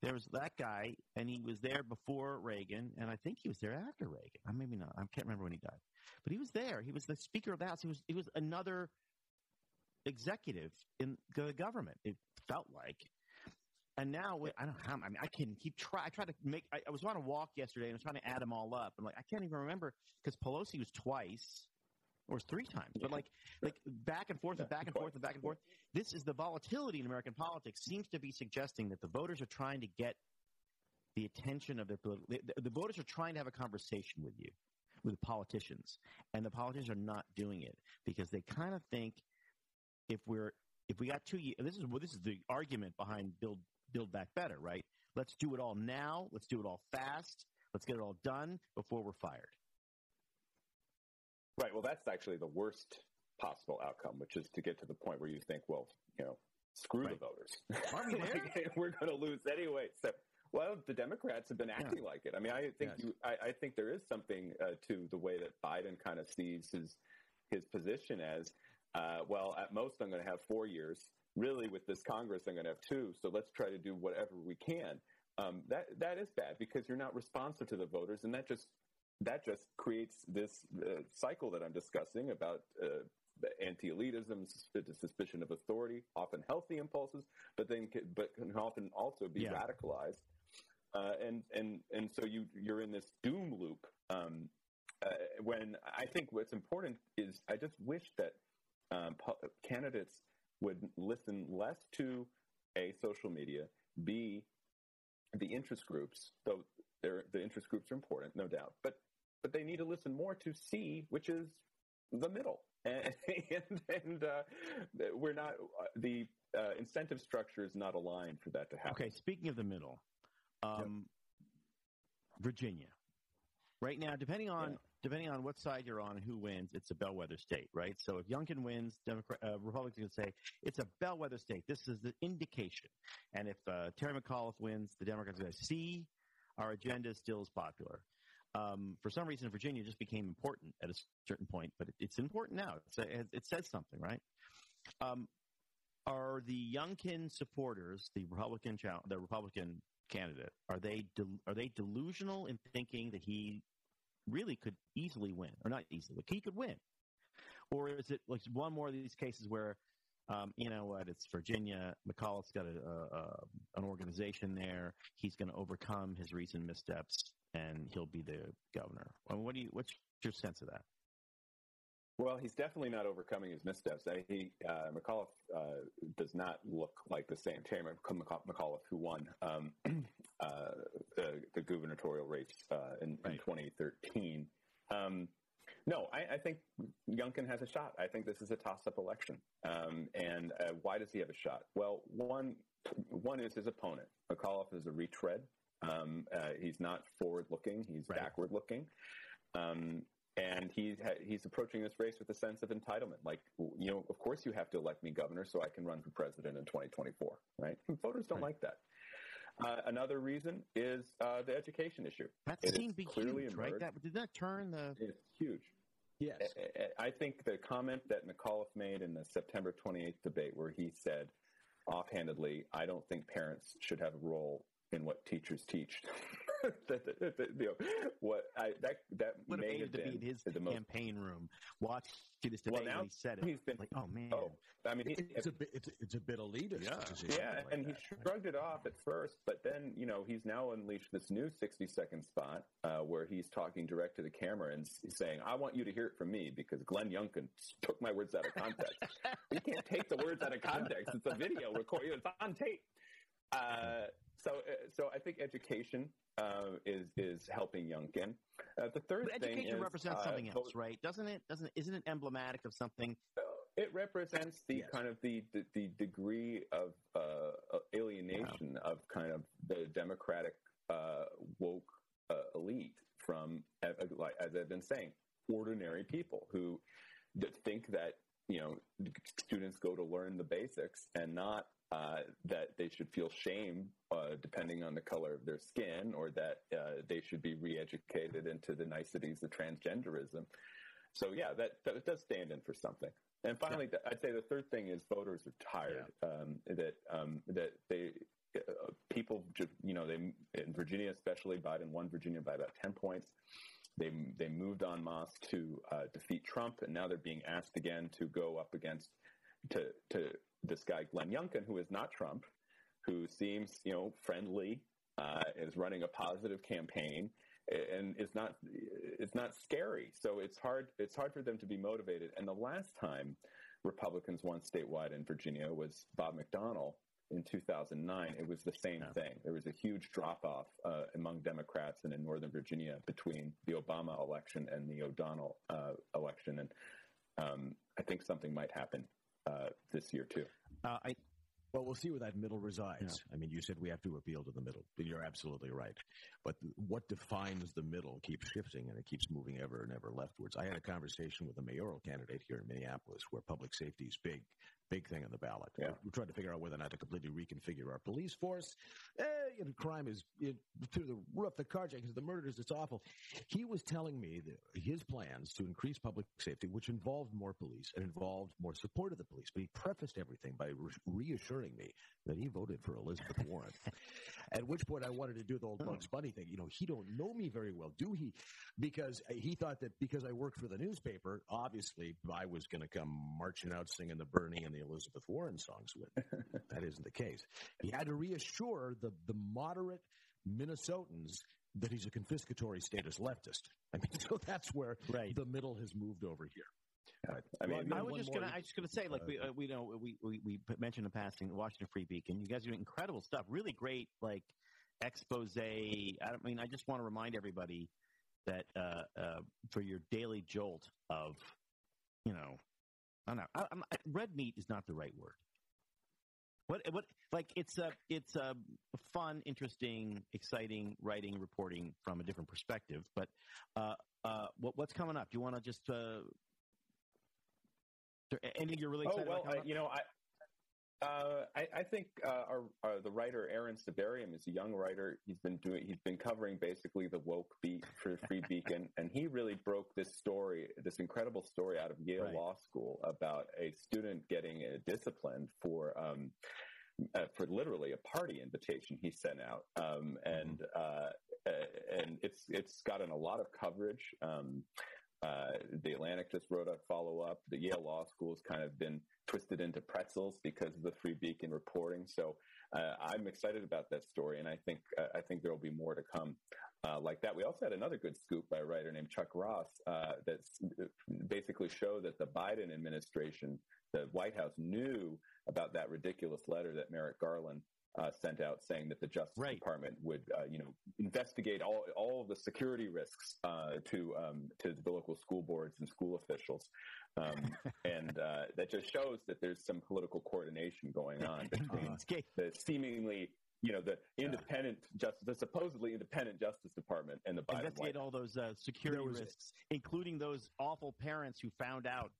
There was that guy, and he was there before Reagan, and I think he was there after Reagan. I maybe not. I can't remember when he died, but he was there. He was the Speaker of the House. He was he was another executive in the government. It felt like. And now I don't know how. I mean, I can keep try. I tried to make. I, I was on a walk yesterday and I was trying to add them all up. I'm like, I can't even remember because Pelosi was twice or three times, but like, like back and forth and back and forth and back and forth. This is the volatility in American politics seems to be suggesting that the voters are trying to get the attention of their. The, the voters are trying to have a conversation with you, with the politicians, and the politicians are not doing it because they kind of think if we're if we got two years, this is well, this is the argument behind build build back better, right? Let's do it all now. Let's do it all fast. Let's get it all done before we're fired. Right. Well, that's actually the worst possible outcome, which is to get to the point where you think, well, you know, screw Right. the voters. Are we there? We're going to lose anyway. So, well, the Democrats have been acting like it. I mean, I think Yes. you, I, I think there is something uh, to the way that Biden kind of sees his his position as, uh, well, at most I'm going to have four years. Really, with this Congress, I'm going to have two. So let's try to do whatever we can. Um, that that is bad because you're not responsive to the voters, and that just that just creates this uh, cycle that I'm discussing about uh, anti-elitism, suspicion of authority, often healthy impulses, but then ca- but can often also be Yeah. radicalized. Uh, and and and so you you're in this doom loop. Um, uh, when I think what's important is I just wish that um, candidates would listen less to a social media, b the interest groups, though the interest groups are important, no doubt, but but they need to listen more to C, which is the middle, and and, and uh, we're not the uh, incentive structure is not aligned for that to happen. Okay, speaking of the middle, um, Virginia. Right now, depending on. Depending on what side you're on and who wins, it's a bellwether state, right? So if Youngkin wins, Democrat, uh, Republicans can say it's a bellwether state. This is the indication. And if uh, Terry McAuliffe wins, the Democrats are going to see our agenda still is popular. Um, for some reason, Virginia just became important at a certain point, but it, it's important now. It's a, it, says something, right? Um, are the Youngkin supporters, the Republican, the Republican candidate, are they del- are they delusional in thinking that he really could easily win, or not easily, but he could win, or is it like one more of these cases where, um, you know what, it's Virginia, McAuliffe's got a, a, a an organization there, he's going to overcome his recent missteps, and he'll be the governor. I mean, what do you? What's your sense of that? Well, he's definitely not overcoming his missteps. I, he uh, McAuliffe uh, does not look like the same Terry McAuliffe who won um, uh, the, the gubernatorial race uh, in, in 2013. Um, no, I, I think Youngkin has a shot. I think this is a toss-up election. Um, and uh, why does he have a shot? Well, one one is his opponent. McAuliffe is a retread. Um, uh, he's not forward-looking. He's Right. backward-looking. Um, and he's ha- he's approaching this race with a sense of entitlement. Like, you know, of course you have to elect me governor so I can run for president in 2024, right? Voters don't Right. like that. Uh, another reason is uh, the education issue. That It seemed clearly huge, right? That did that turn the It's huge. Yes. I- I I think the comment that McAuliffe made in the September 28th debate, where he said offhandedly, "I don't think parents should have a role in what teachers teach." that, that- that- you know, what I, that that would have may hated have to be been in his the most. campaign room watching this Well, debate now when he said it. he's been like, oh man, oh, I mean, he, It's a bit, it's, it's a bit elitist. Yeah. Yeah, like and he shrugged it off at first, but then you know he's now unleashed this new sixty-second spot uh, where he's talking direct to the camera and s- saying, "I want you to hear it from me because Glenn Youngkin took my words out of context. you can't take the words out of context. It's a video recording. It's on tape." Uh, so, uh, so I think education uh, is is helping Youngkin. Uh, the third But thing education is, represents uh, something else, right? Doesn't it? Doesn't? Isn't it emblematic of something? it represents the Yes. kind of the, the, the degree of uh, alienation of kind of the democratic uh, woke uh, elite from, uh, like as I've been saying, ordinary people who think that you know students go to learn the basics and not uh, that they should feel shame uh, depending on the color of their skin or that uh, they should be re-educated into the niceties of transgenderism. So yeah, that, that does stand in for something. And finally, yeah. I'd say the third thing is voters are tired yeah. um, that um, that they uh, people just you know they in Virginia especially Biden won Virginia by about ten points. They they moved en masse to uh, defeat Trump, and now they're being asked again to go up against to to this guy Glenn Youngkin, who is not Trump, who seems you know friendly, uh, is running a positive campaign, and it's not it's not scary. So it's hard it's hard for them to be motivated. And the last time Republicans won statewide in Virginia was Bob McDonnell in 2009. It was the same yeah. thing. There was a huge drop off uh, among Democrats and in Northern Virginia between the Obama election and the McDonnell uh, election, and um, I think something might happen uh, this year too. Uh, I well, we'll see where that middle resides. Yeah. I mean, you said we have to appeal to the middle, you're absolutely right. But what defines the middle keeps shifting and it keeps moving ever and ever leftwards. I had a conversation with a mayoral candidate here in Minneapolis where public safety is big, big thing on the ballot. Yeah. We're, we're, trying to figure out whether or not to completely reconfigure our police force. Eh, know, crime is it, through the roof, the carjackings, the murders, it's awful. He was telling me that his plans to increase public safety, which involved more police and involved more support of the police, but he prefaced everything by re- reassuring me that he voted for Elizabeth Warren. At which point I wanted to do the old oh. Bugs Bunny thing. You know, he don't know me very well, do he? Because uh, he thought that because I worked for the newspaper, obviously I was going to come marching out singing the Bernie and the Elizabeth Warren songs with. that isn't the case. He had to reassure the the moderate Minnesotans that he's a confiscatory status leftist. I mean, so that's where right. the middle has moved over here. I mean, well, I was just gonna, I was just gonna say, like we, uh, we know, we, we, we mentioned in passing the Washington Free Beacon. You guys are doing incredible stuff, really great, like expose. I don't mean, I just want to remind everybody that uh, uh, for your daily jolt of, you know, I don't know, I, I, red meat is not the right word. What what like it's a it's a fun, interesting, exciting writing, reporting from a different perspective. But uh, uh, what, what's coming up? Do you want to just uh, anything you're really excited oh, well, about? you know, I. Uh, I, I, think uh, our, our, the writer Aaron Sibarium is a young writer. He's been doing. He's been covering basically the woke beat for Free Beacon, and he really broke this story, this incredible story out of Yale right. Law School about a student getting disciplined for um, uh, for literally a party invitation he sent out, um, and uh, and it's it's gotten a lot of coverage. Um, uh, the Atlantic just wrote a follow up. The Yale Law School has kind of been twisted into pretzels because of the Free Beacon reporting. So uh, I'm excited about that story, and I think uh, I think there will be more to come uh, like that. We also had another good scoop by a writer named Chuck Ross uh, that basically showed that the Biden administration, the White House, knew about that ridiculous letter that Merrick Garland uh, sent out saying that the Justice right. Department would, uh, you know, investigate all all of the security risks uh, to um, to the local school boards and school officials, um, and uh, that just shows that there's some political coordination going on between the seemingly. You know the independent justice, the supposedly independent Justice Department, and the Biden investigate all those uh, security risks, including those awful parents who found out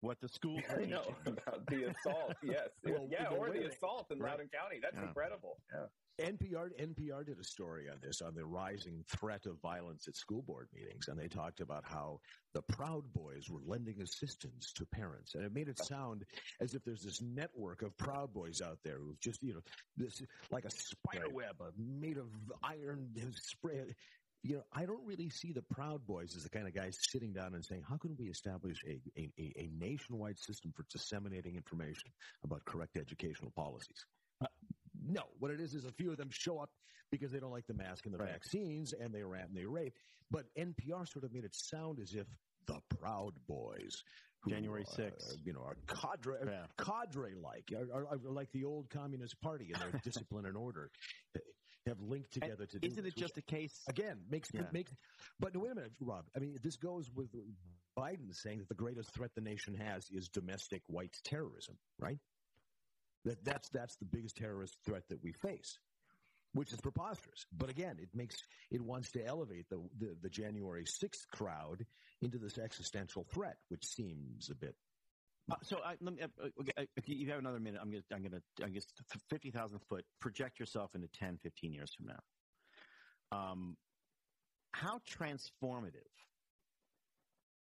what the school I know about the assault. Yes, well, yeah, or the assault in right. Loudoun County. That's yeah. incredible. Yeah. NPR NPR did a story on this on the rising threat of violence at school board meetings, and they talked about how the Proud Boys were lending assistance to parents, and it made it sound as if there's this network of Proud Boys out there who've just you know this like a spider web made of iron spray you know, I don't really see the Proud Boys as the kind of guys sitting down and saying, how can we establish a, a, a nationwide system for disseminating information about correct educational policies? Uh, no, what it is is a few of them show up because they don't like the mask and the right. vaccines and they rat and they rape. But NPR sort of made it sound as if the Proud Boys January 6th. Uh, you know, are cadre, yeah. cadre like, are, are, are, like the old Communist Party in their discipline and order have linked together and to do Isn't it just a case? Again, makes, yeah. makes, but wait a minute, Rob. I mean, this goes with Biden saying that the greatest threat the nation has is domestic white terrorism, right? That, that's, that's the biggest terrorist threat that we face. which is preposterous. But again, it makes it wants to elevate the the, the January sixth crowd into this existential threat, which seems a bit. Uh, so I, let me, uh, okay, uh, you have another minute, I'm going to, I'm going to, I guess, 50,000 foot, project yourself into 10, 15 years from now. Um, how transformative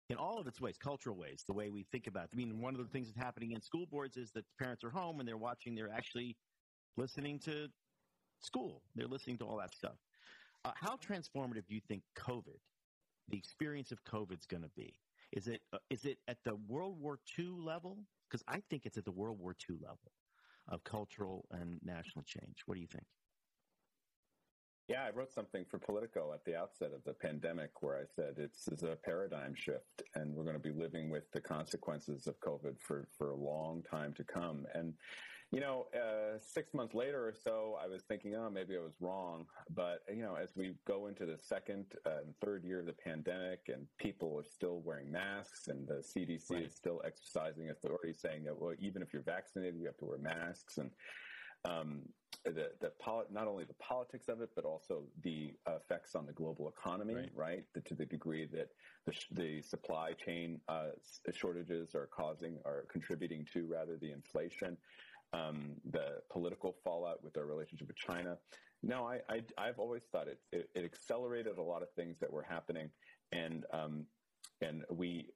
in all of its ways, cultural ways, the way we think about it. I mean, one of the things that's happening in school boards is that parents are home and they're watching, they're actually listening to school. They're listening to all that stuff. Uh, how transformative do you think COVID, the experience of COVID, is going to be? Is it uh, is it at the World War II level? Because I think it's at the World War II level of cultural and national change. What do you think? Yeah, I wrote something for Politico at the outset of the pandemic where I said it's, it's a paradigm shift and we're going to be living with the consequences of COVID for, for a long time to come. And, you know, uh, six months later or so, I was thinking, oh, maybe I was wrong. But, you know, as we go into the second uh, and third year of the pandemic and people are still wearing masks and the CDC right. is still exercising authority saying that, well, even if you're vaccinated, you have to wear masks. And, um, the, the poli- not only the politics of it, but also the effects on the global economy, right? right? The, to the degree that the, sh- the supply chain uh, shortages are causing, are contributing to rather the inflation, um, the political fallout with our relationship with China. No, I, I, have always thought it, it, it, accelerated a lot of things that were happening, and um, and we,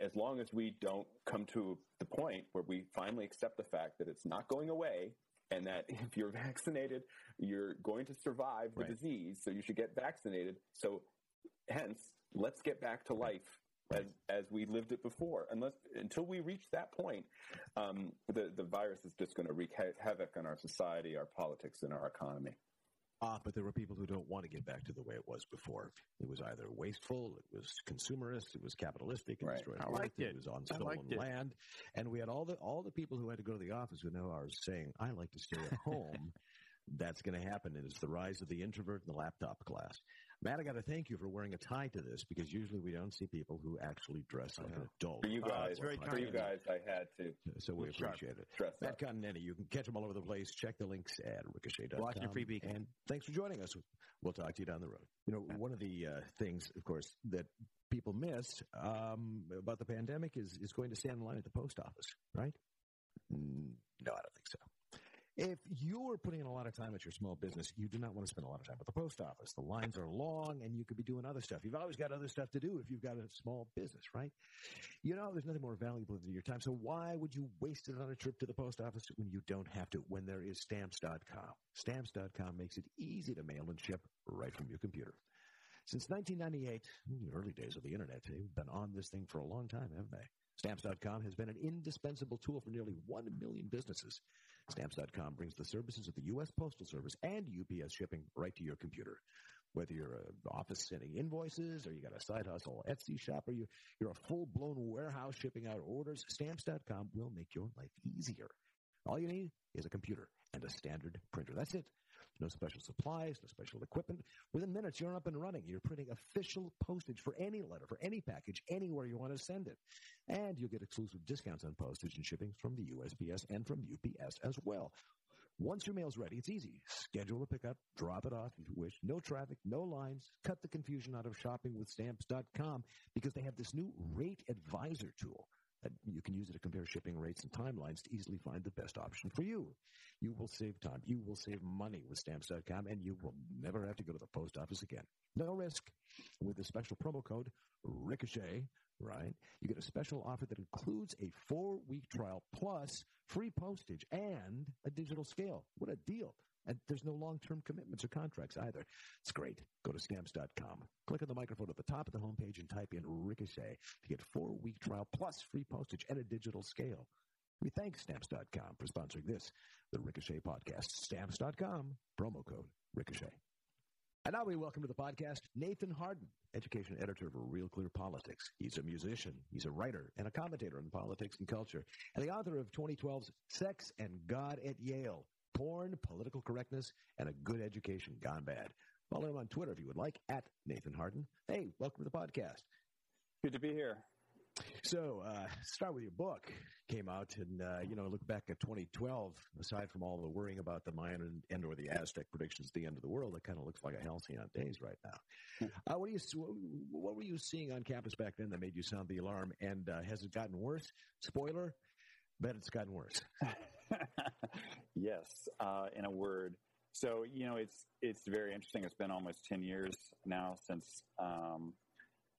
as long as we don't come to the point where we finally accept the fact that it's not going away, and that if you're vaccinated, you're going to survive the right. disease. So you should get vaccinated. So hence, let's get back to life as as we lived it before. Unless until we reach that point, um, the the virus is just going to wreak ha- havoc on our society, our politics, and our economy. Ah, but there were people who don't want to get back to the way it was before. It was either wasteful, it was consumerist, it was capitalistic, it right. destroyed I liked it. it was on stolen land, and we had all the all the people who had to go to the office who now are saying, "I like to stay at home." That's going to happen, and it's the rise of the introvert and the laptop class. Matt, I got to thank you for wearing a tie to this because usually we don't see people who actually dress like an adult. For you uh, guys, uh, very for you guys, I had to. So we appreciate it. Dress Matt Continetti, you can catch him all over the place. Check the links at ricochet.com. Washington Free Beacon. And thanks for joining us. We'll talk to you down the road. You know, one of the uh, things, of course, that people missed um, about the pandemic is is going to stand in line at the post office, right? No, I don't think so. If you're putting in a lot of time at your small business, you do not want to spend a lot of time at the post office. The lines are long and you could be doing other stuff. You've always got other stuff to do if you've got a small business, right? You know, there's nothing more valuable than your time. So why would you waste it on a trip to the post office when you don't have to, when there is stamps.com? Stamps.com makes it easy to mail and ship right from your computer. Since 1998, the early days of the internet, they've been on this thing for a long time, haven't they? Stamps.com has been an indispensable tool for nearly 1 million businesses. Stamps.com brings the services of the U.S. Postal Service and UPS shipping right to your computer. Whether you're an office sending invoices or you got a side hustle Etsy shop or you, you're a full blown warehouse shipping out orders, Stamps.com will make your life easier. All you need is a computer and a standard printer. That's it. No special supplies, no special equipment. Within minutes, you're up and running. You're printing official postage for any letter, for any package, anywhere you want to send it. And you'll get exclusive discounts on postage and shipping from the USPS and from UPS as well. Once your mail's ready, it's easy. Schedule a pickup, drop it off if you wish. No traffic, no lines. Cut the confusion out of shopping with stamps.com because they have this new rate advisor tool. You can use it to compare shipping rates and timelines to easily find the best option for you. You will save time. You will save money with stamps.com and you will never have to go to the post office again. No risk. With the special promo code Ricochet, right? You get a special offer that includes a four week trial plus free postage and a digital scale. What a deal. And there's no long-term commitments or contracts either. It's great. Go to stamps.com. Click on the microphone at the top of the homepage and type in Ricochet to get four-week trial plus free postage and a digital scale. We thank Stamps.com for sponsoring this, the Ricochet podcast. Stamps.com, promo code Ricochet. And now we welcome to the podcast Nathan Harden, education editor for Real Clear Politics. He's a musician, he's a writer, and a commentator on politics and culture, and the author of 2012's Sex and God at Yale porn, political correctness, and a good education gone bad. Follow him on Twitter if you would like, at Nathan Harden. Hey, welcome to the podcast. Good to be here. So, uh, start with your book came out, and uh, you know, look back at 2012. Aside from all the worrying about the Mayan and, and or the Aztec predictions, the end of the world, it kind of looks like a halcyon days right now. Uh, what do you what were you seeing on campus back then that made you sound the alarm? And uh, has it gotten worse? Spoiler: bet it's gotten worse. yes, uh, in a word. So you know, it's it's very interesting. It's been almost ten years now since um,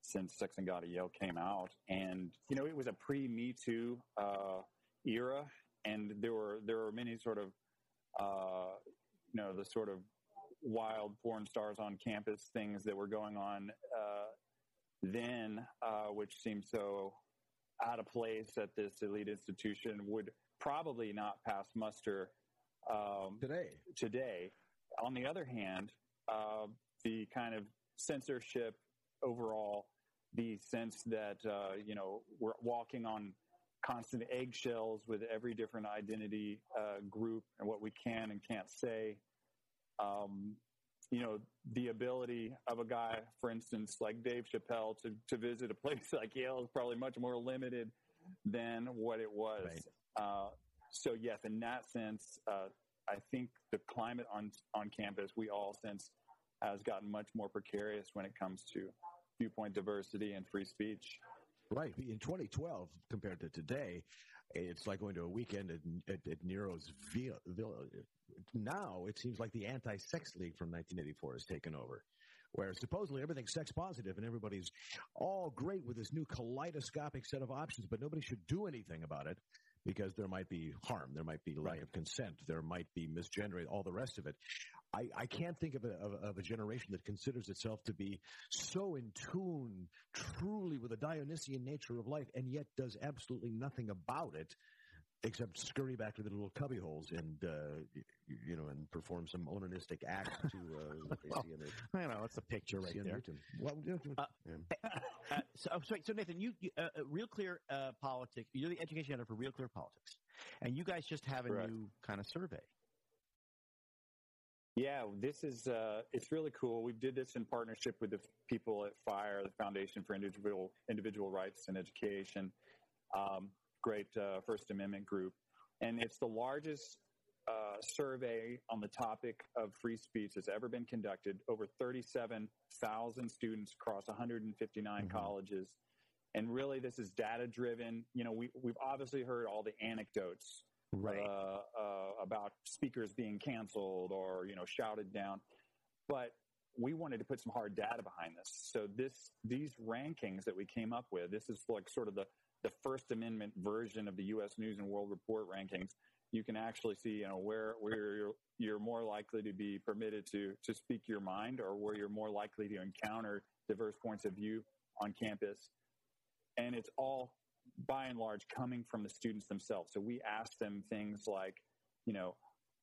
since Sex and God at Yale came out, and you know, it was a pre Me Too uh, era, and there were there were many sort of uh, you know the sort of wild porn stars on campus things that were going on uh, then, uh, which seemed so out of place at this elite institution would probably not pass muster um, today. Today, on the other hand, uh, the kind of censorship overall, the sense that uh, you know we're walking on constant eggshells with every different identity uh, group and what we can and can't say. Um, you know, the ability of a guy, for instance, like Dave Chappelle to, to visit a place like Yale is probably much more limited than what it was. Right. Uh, so yes, in that sense, uh, I think the climate on on campus we all sense has gotten much more precarious when it comes to viewpoint diversity and free speech. Right. In 2012, compared to today, it's like going to a weekend at, at, at Nero's Villa. Now it seems like the anti-sex league from 1984 has taken over, where supposedly everything's sex positive and everybody's all great with this new kaleidoscopic set of options, but nobody should do anything about it because there might be harm, there might be lack of consent, there might be misgenerated, all the rest of it. I, I can't think of a, of, of a generation that considers itself to be so in tune truly with the Dionysian nature of life and yet does absolutely nothing about it except scurry back to the little cubby holes and uh, you know and perform some onanistic act to uh, what they Well, see in the, I know it's a picture right there. Well, Uh, yeah. Uh, so, oh, sorry, so Nathan, you, you uh, uh, Real Clear uh, Politics. You're the education editor for Real Clear Politics, and you guys just have a Correct. new kind of survey. Yeah, this is uh, it's really cool. We did this in partnership with the people at FIRE, the Foundation for Individual Individual Rights and Education. Um, great uh, First Amendment group, and it's the largest uh, survey on the topic of free speech that's ever been conducted. Over 37,000 students across 159 colleges, and really this is data driven. You know, we we've obviously heard all the anecdotes Right. uh, uh, about speakers being canceled or you know shouted down, but we wanted to put some hard data behind this. So this these rankings that we came up with, this is like sort of the the First Amendment version of the U.S. News and World Report rankings. You can actually see you know where where you're you're more likely to be permitted to to speak your mind, or where you're more likely to encounter diverse points of view on campus, and it's all by and large coming from the students themselves. So we ask them things like, you know,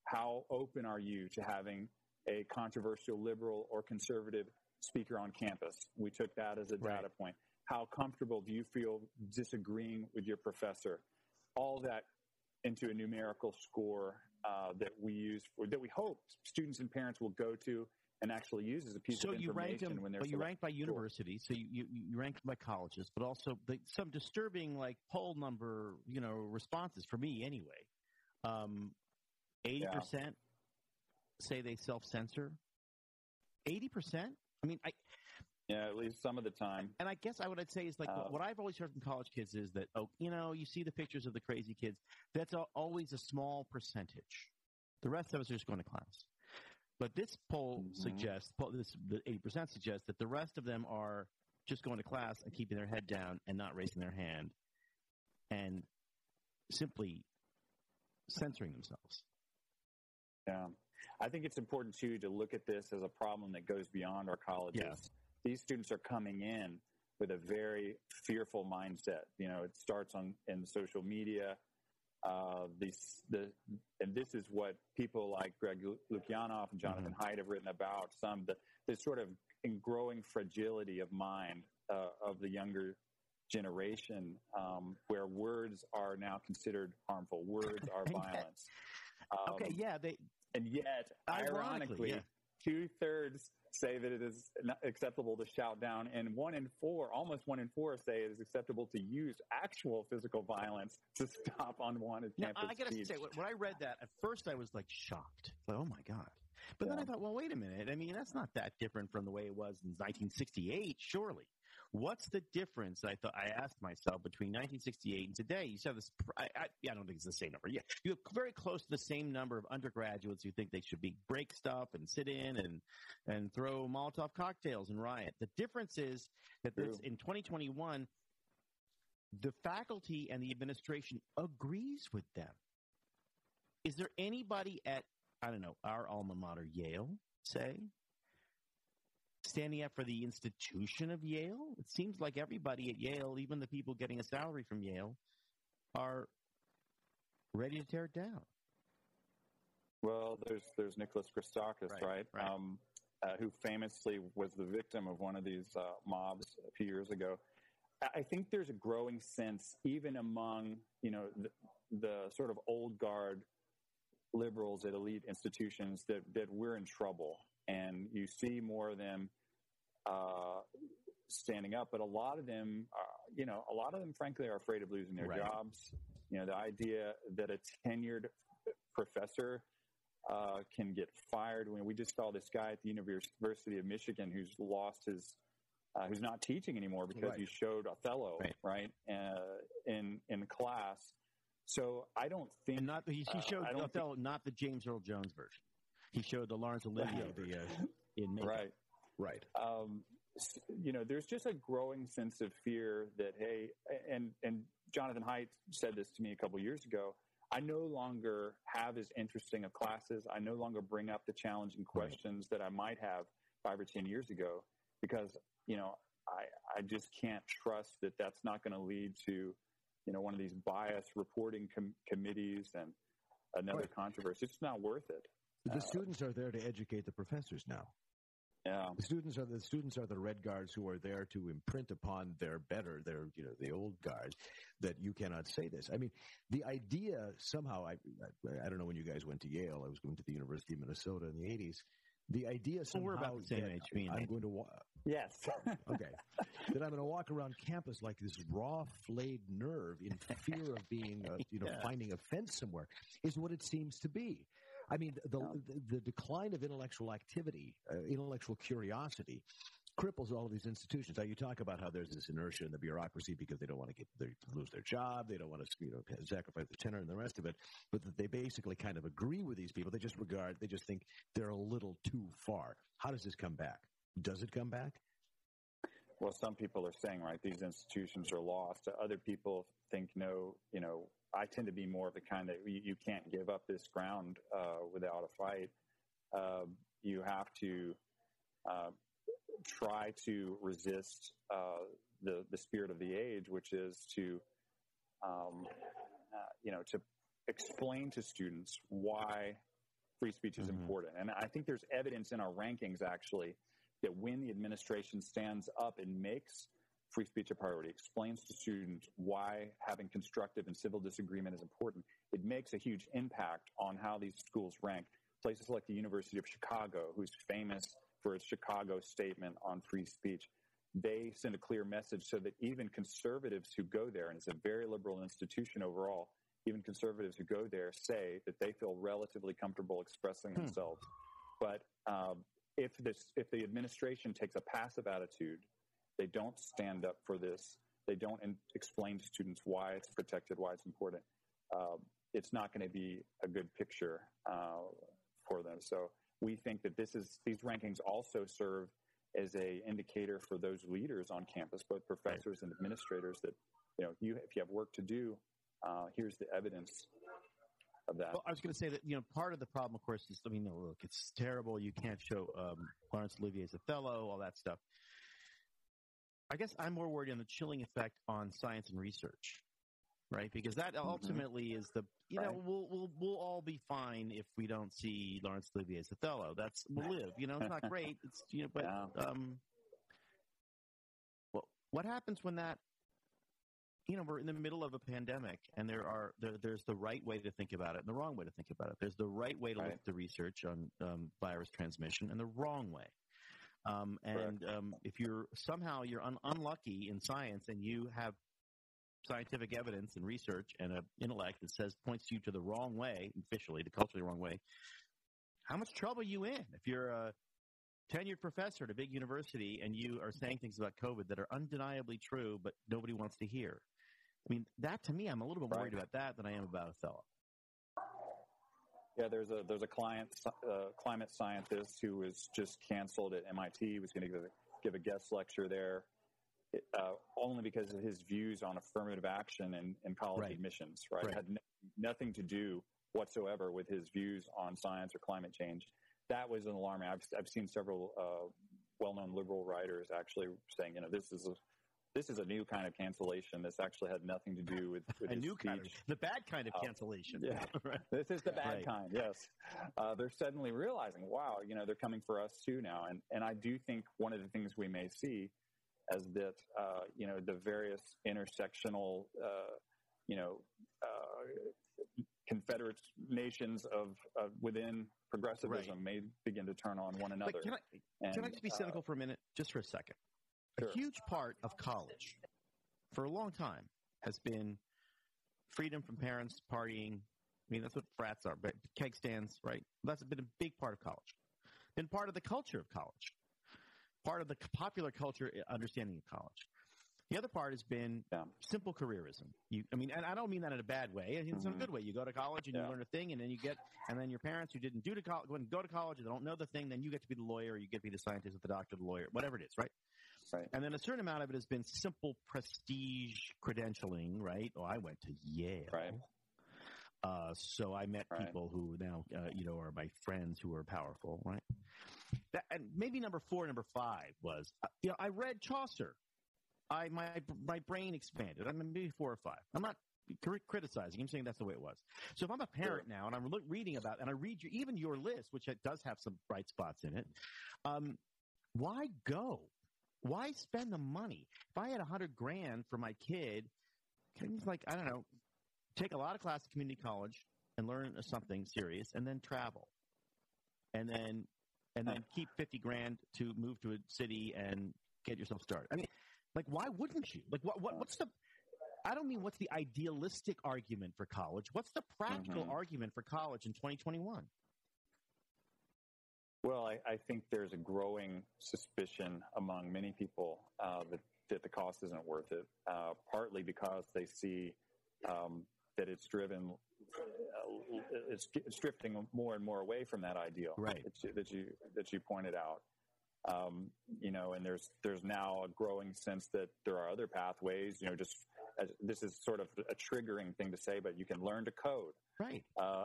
how open are you to having a controversial liberal or conservative speaker on campus? We took that as a Right. data point. How comfortable do you feel disagreeing with your professor? All that into a numerical score uh, that we use for, that we hope students and parents will go to and actually use as a piece So of you information ranked them, when they're but you rank by university. So you, you, you ranked by colleges, but also the, some disturbing like poll number, you know, responses for me anyway. Um, eighty percent say they self censor. Eighty percent. I mean, I Yeah, at least some of the time. and I guess I would say is like Uh, what I've always heard from college kids is that oh, you know, you see the pictures of the crazy kids. That's al- always a small percentage. The rest of us are just going to class. But this poll Mhm. suggests, this the eighty percent suggests that the rest of them are just going to class and keeping their head down and not raising their hand, and simply censoring themselves. Yeah. I think it's important too to look at this as a problem that goes beyond our colleges. Yeah. These students are coming in with a very fearful mindset. You know, it starts on in social media. Uh, these, the, and this is what people like Greg Lukianoff and Jonathan Haidt have written about. Some the, the sort of growing fragility of mind uh, of the younger generation, um, where words are now considered harmful. Words are violence. Um, Okay, yeah, they and yet, Ironically, ironically, yeah. Two thirds say that it is not acceptable to shout down, and one in four, almost one in four, say it is acceptable to use actual physical violence to stop unwanted Now, campus I got to speech. say, when when I read that at first, I was like shocked. Like, oh my god! But then I thought, well, wait a minute. I mean, that's not that different from the way it was in 1968, surely. What's the difference? I thought I asked myself between 1968 and today. You said this. I, I, I don't think it's the same number. Yeah, you have very close to the same number of undergraduates who think they should be break stuff and sit in and and throw Molotov cocktails and riot. The difference is that this, in 2021, the faculty and the administration agrees with them. Is there anybody at I don't know our alma mater, Yale, say, standing up for the institution of Yale? It seems like everybody at Yale, even the people getting a salary from Yale, are ready to tear it down. Well, there's there's Nicholas Christakis, Right, right? right. Um, uh, who famously was the victim of one of these uh, mobs a few years ago. I- think there's a growing sense, even among you know the, the sort of old guard liberals at elite institutions, that that we're in trouble, and you see more of them uh, standing up. But a lot of them, are, you know, a lot of them, frankly, are afraid of losing their Right. jobs. You know, the idea that a tenured professor uh, can get fired. When we just saw this guy at the University of Michigan who's lost his, uh, who's not teaching anymore because Right. he showed Othello Right. right, Uh, in in class. So I don't think And not he, Uh, he showed I don't Othello, not the James Earl Jones version. He showed the Laurence Olivier The, uh, in makeup. right. right. um, you know, there's just a growing sense of fear that hey, and and Jonathan Haidt said this to me a couple years ago. I no longer have as interesting of classes. I no longer bring up the challenging questions that I might have five or ten years ago because you know I I just can't trust that that's not going to lead to you know one of these bias reporting com- committees and another Right. controversy. It's not worth it. The Uh, students are there to educate the professors now. Yeah. The students are the students are the red guards who are there to imprint upon their better, their you know the old guard, that you cannot say this. I mean, the idea somehow I I, I don't know when you guys went to Yale. I was going to the University of Minnesota in the eighties. The idea Well, somehow we're about the same age, me I'm going to wa- Yes. okay that I'm going to walk around campus like this raw flayed nerve in fear of being uh, you know Yeah. finding offense somewhere is what it seems to be. I mean, the, the, the decline of intellectual activity, uh, intellectual curiosity, cripples all of these institutions. Now, you talk about how there's this inertia in the bureaucracy because they don't want to get they lose their job, they don't want to you know sacrifice the tenor and the rest of it. But they basically kind of agree with these people. They just regard, they just think they're a little too far. How does this come back? Does it come back? Well, some people are saying, right, these institutions are lost. Other people think, no, you know, I tend to be more of the kind that you, you can't give up this ground uh, without a fight. Uh, you have to uh, try to resist uh, the the spirit of the age, which is to, um, uh, you know, to explain to students why free speech is Mhm. important. And I think there's evidence in our rankings actually that when the administration stands up and makes free speech a priority, explains to students why having constructive and civil disagreement is important, it makes a huge impact on how these schools rank. Places like the University of Chicago, who's famous for its Chicago statement on free speech, they send a clear message so that even conservatives who go there, and it's a very liberal institution overall, even conservatives who go there say that they feel relatively comfortable expressing Hmm. themselves. But um, if this, if the administration takes a passive attitude, they don't stand up for this. They don't in, explain to students why it's protected, why it's important. Um, it's not going to be a good picture uh, for them. So we think that this is these rankings also serve as a indicator for those leaders on campus, both professors and administrators, that you know, you if you have work to do, uh, here's the evidence of that. Well, I was going to say that you know part of the problem, of course, is I mean, look, it's terrible. You can't show um, Laurence Olivier's Othello, all that stuff. I guess I'm more worried on the chilling effect on science and research, right? Because that ultimately is the you know Right. we'll we'll we'll all be fine if we don't see Laurence Olivier's Othello. That's we'll live. You know, it's not great. It's you know, but Yeah. um, well, what happens when that you know, we're in the middle of a pandemic, and there are there, there's the right way to think about it and the wrong way to think about it. There's the right way to Right. look at the research on um, virus transmission, and the wrong way. Um, and um, if you're somehow you're un- unlucky in science, and you have scientific evidence and research and an intellect that says points you to the wrong way, officially the culturally wrong way, how much trouble are you in? If you're a tenured professor at a big university and you are saying things about COVID that are undeniably true, but nobody wants to hear. I mean, that to me, I'm a little bit worried Right. about that than I am about Othello. Yeah, there's a there's a client uh, climate scientist who was just canceled at MIT. He was going to give a, give a guest lecture there, uh, only because of his views on affirmative action and, and college Right. admissions. Right, Right. had no, nothing to do whatsoever with his views on science or climate change. That was an alarming. I've I've seen several uh, well-known liberal writers actually saying, you know, this is a this is a new kind of cancellation. This actually had nothing to do with, with A new kind of, speech. the bad kind of Oh, cancellation. yeah. Right. This is the bad Right. kind, yes. Uh, they're suddenly realizing, wow, you know, they're coming for us too now. And, and I do think one of the things we may see is that, uh, you know, the various intersectional, uh, you know, uh, confederate nations of, of within progressivism may begin to turn on one another. But can I, And, can I just be uh, cynical for a minute, just for a second? Sure. A huge part of college, for a long time, has been freedom from parents, partying. I mean, that's what frats are, but keg stands, right? That's been a big part of college. Been part of the culture of college, part of the popular culture uh, understanding of college. The other part has been Yeah. simple careerism. You, I mean, and I don't mean that in a bad way. I mean it's in a Mhm. good way. You go to college and Yeah. you learn a thing, and then you get, and then your parents who didn't do to college, go to college, and they don't know the thing, then you get to be the lawyer, you get to be the scientist, the doctor, the lawyer, whatever it is, right? Right. And then a certain amount of it has been simple prestige credentialing, right? Oh, I went to Yale. Right. Uh, so I met Right. people who now, uh, you know, are my friends who are powerful, right? That, and maybe number four, number five was, uh, you know, I read Chaucer. I my my brain expanded. I'm maybe four or five. I'm not criticizing. I'm saying that's the way it was. So if I'm a parent now and I'm look, reading about and I read your, even your list, which it does have some bright spots in it, um, why go? Why spend the money? If I had a hundred grand for my kid, can you like I don't know, take a lot of class at community college and learn something serious, and then travel, and then and then keep fifty grand to move to a city and get yourself started. I mean, like why wouldn't you? Like what what what's the I don't mean what's the idealistic argument for college. What's the practical Mhm. argument for college in 2021? Well, I, I think there's a growing suspicion among many people uh, that, that the cost isn't worth it, uh, partly because they see um, that it's driven, uh, it's, it's drifting more and more away from that ideal Right. that, you, that you that you pointed out. Um, you know, and there's there's now a growing sense that there are other pathways. You know, just as, this is sort of a triggering thing to say, but you can learn to code. Right. Uh.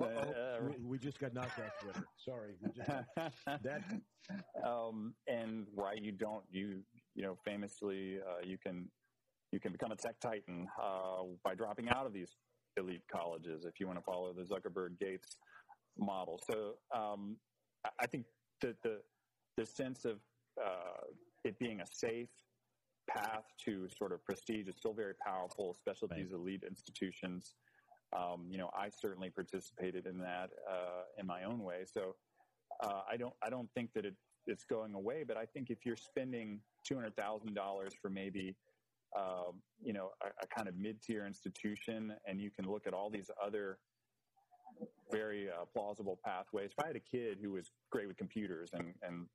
Uh, we, we just got knocked off Twitter. Sorry. We just- that um, and why you don't you you know famously uh, you can you can become a tech titan uh, by dropping out of these elite colleges if you want to follow the Zuckerberg Gates model. So um, I- I think that the the sense of uh, it being a safe path to sort of prestige is still very powerful, especially Right. these elite institutions. Um, you know, I certainly participated in that uh, in my own way. So uh, I don't I don't think that it, it's going away, but I think if you're spending two hundred thousand dollars for maybe um, you know a, a kind of mid tier institution, and you can look at all these other very uh, plausible pathways. If I had a kid who was great with computers and and,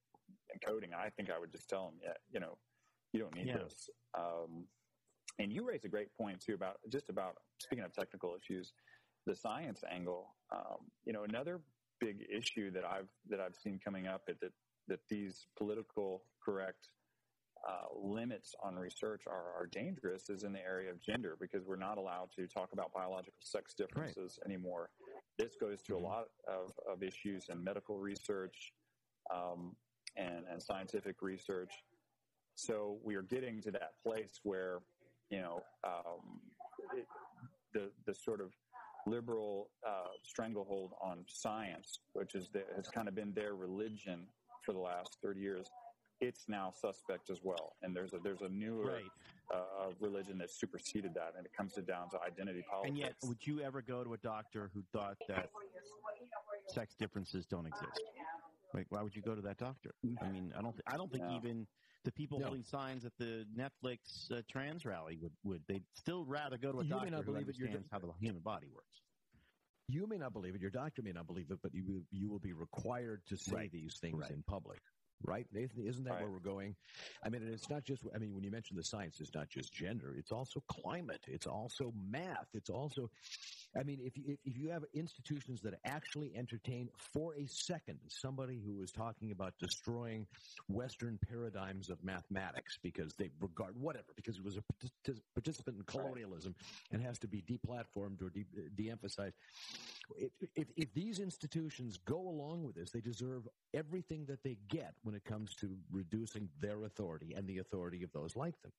and coding, I think I would just tell him, yeah, you know, you don't need Yeah. this. Um, and you raise a great point too about just about speaking of technical issues, the science angle. Um, you know, another big issue that I've that I've seen coming up is that that these political correct uh, limits on research are, are dangerous is in the area of gender because we're not allowed to talk about biological sex differences anymore. This goes to Mhm. a lot of, of issues in medical research um, and, and scientific research. So we are getting to that place where, you know, um, it, the the sort of liberal uh, stranglehold on science, which is the, has kind of been their religion for the last thirty years, it's now suspect as well. And there's a there's a newer Right. uh, religion that superseded that, and it comes to down to identity politics. And yet, would you ever go to a doctor who thought that sex differences don't exist? Like, why would you go to that doctor? I mean, I don't. Th- I don't think No. even the people No. holding signs at the Netflix uh, trans rally would would they'd still rather go to a You doctor who understands how the human body works. You may not believe it. Your doctor may not believe it, but you will, you will be required to say Right. these things Right. in public. Right, Nathan? Isn't that Right. where we're going? I mean, and it's not just. I mean, when you mention the science, it's not just gender. It's also climate. It's also math. It's also. I mean, if you, if, you have institutions that actually entertain for a second somebody who is talking about destroying Western paradigms of mathematics because they regard whatever because it was a partic- participant in colonialism and has to be deplatformed or de- de-emphasized. If, if, if these institutions go along with this, they deserve everything that they get when it comes to reducing their authority and the authority of those like them.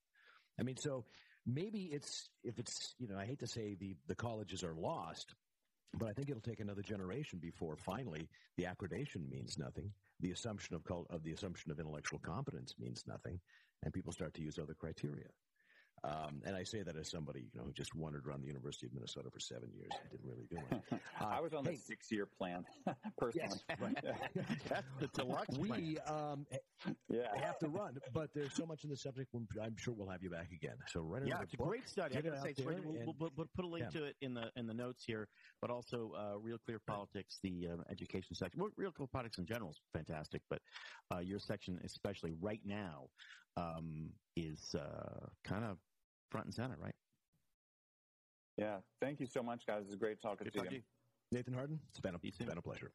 I mean, so maybe it's if it's you know I hate to say the the colleges are lost, but I think it'll take another generation before finally the accreditation means nothing. The assumption of cult, of the assumption of intellectual competence means nothing, and people start to use other criteria. Um, and I say that as somebody you know who just wandered around the University of Minnesota for seven years and didn't really do it. I was on hey. the six year plan personally. Yes, right. That's the deluxe. plan. we um, Yeah. have to run, but there's so much in the subject. I'm sure we'll have you back again. So right Yeah, on it's a great study. I Get it gotta say, out it's great. there We'll, we'll, put- put a link yeah. to it in the in the notes here, but also uh, Real Clear Politics, the uh, education section. Well, Real Clear Politics in general is fantastic, but uh, your section, especially right now, um, is uh, kind of front and center, right? Yeah. Thank you so much, guys. It's a great talking Good to talking you. you. Nathan Harden, it's been a, You it's too. been a pleasure.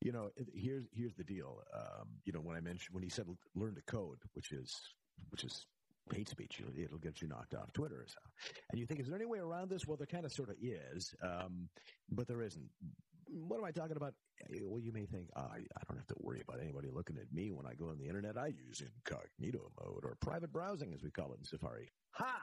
You know, here's here's the deal. Um, you know, when I mentioned when he said learn to code, which is which is hate speech, it'll, it'll get you knocked off Twitter. So. And you think, is there any way around this? Well, there kind of sort of is, um, but there isn't. What am I talking about? Well, you may think, oh, I, I don't have to worry about anybody looking at me when I go on the internet. I use incognito mode or private browsing, as we call it in Safari. Ha!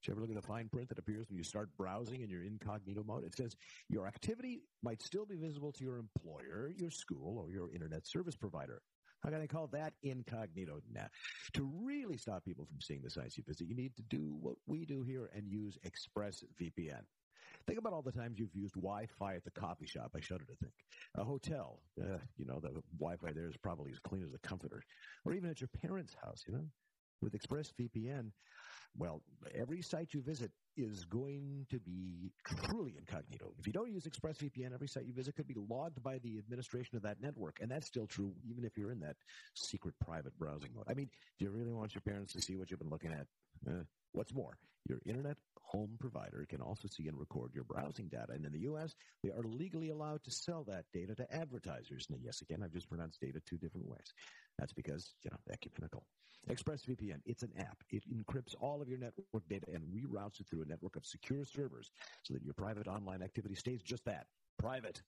Did you ever look at the fine print that appears when you start browsing in your incognito mode? It says your activity might still be visible to your employer, your school, or your internet service provider. How can I call that incognito? Now, to really stop people from seeing the sites you visit, you need to do what we do here and use ExpressVPN. Think about all the times you've used Wi-Fi at the coffee shop. I shudder to think. A hotel, uh, you know, the Wi-Fi there is probably as clean as a comforter. Or even at your parents' house, you know. With ExpressVPN, well, every site you visit is going to be truly incognito. If you don't use ExpressVPN, every site you visit could be logged by the administration of that network. And that's still true even if you're in that secret private browsing mode. I mean, do you really want your parents to see what you've been looking at? Uh, what's more, your internet home provider can also see and record your browsing data. And in the U.S., they are legally allowed to sell that data to advertisers. And yes, again, I've just pronounced data two different ways. That's because, you know, ecumenical. ExpressVPN, it's an app. It encrypts all of your network data and reroutes it through a network of secure servers so that your private online activity stays just that, private.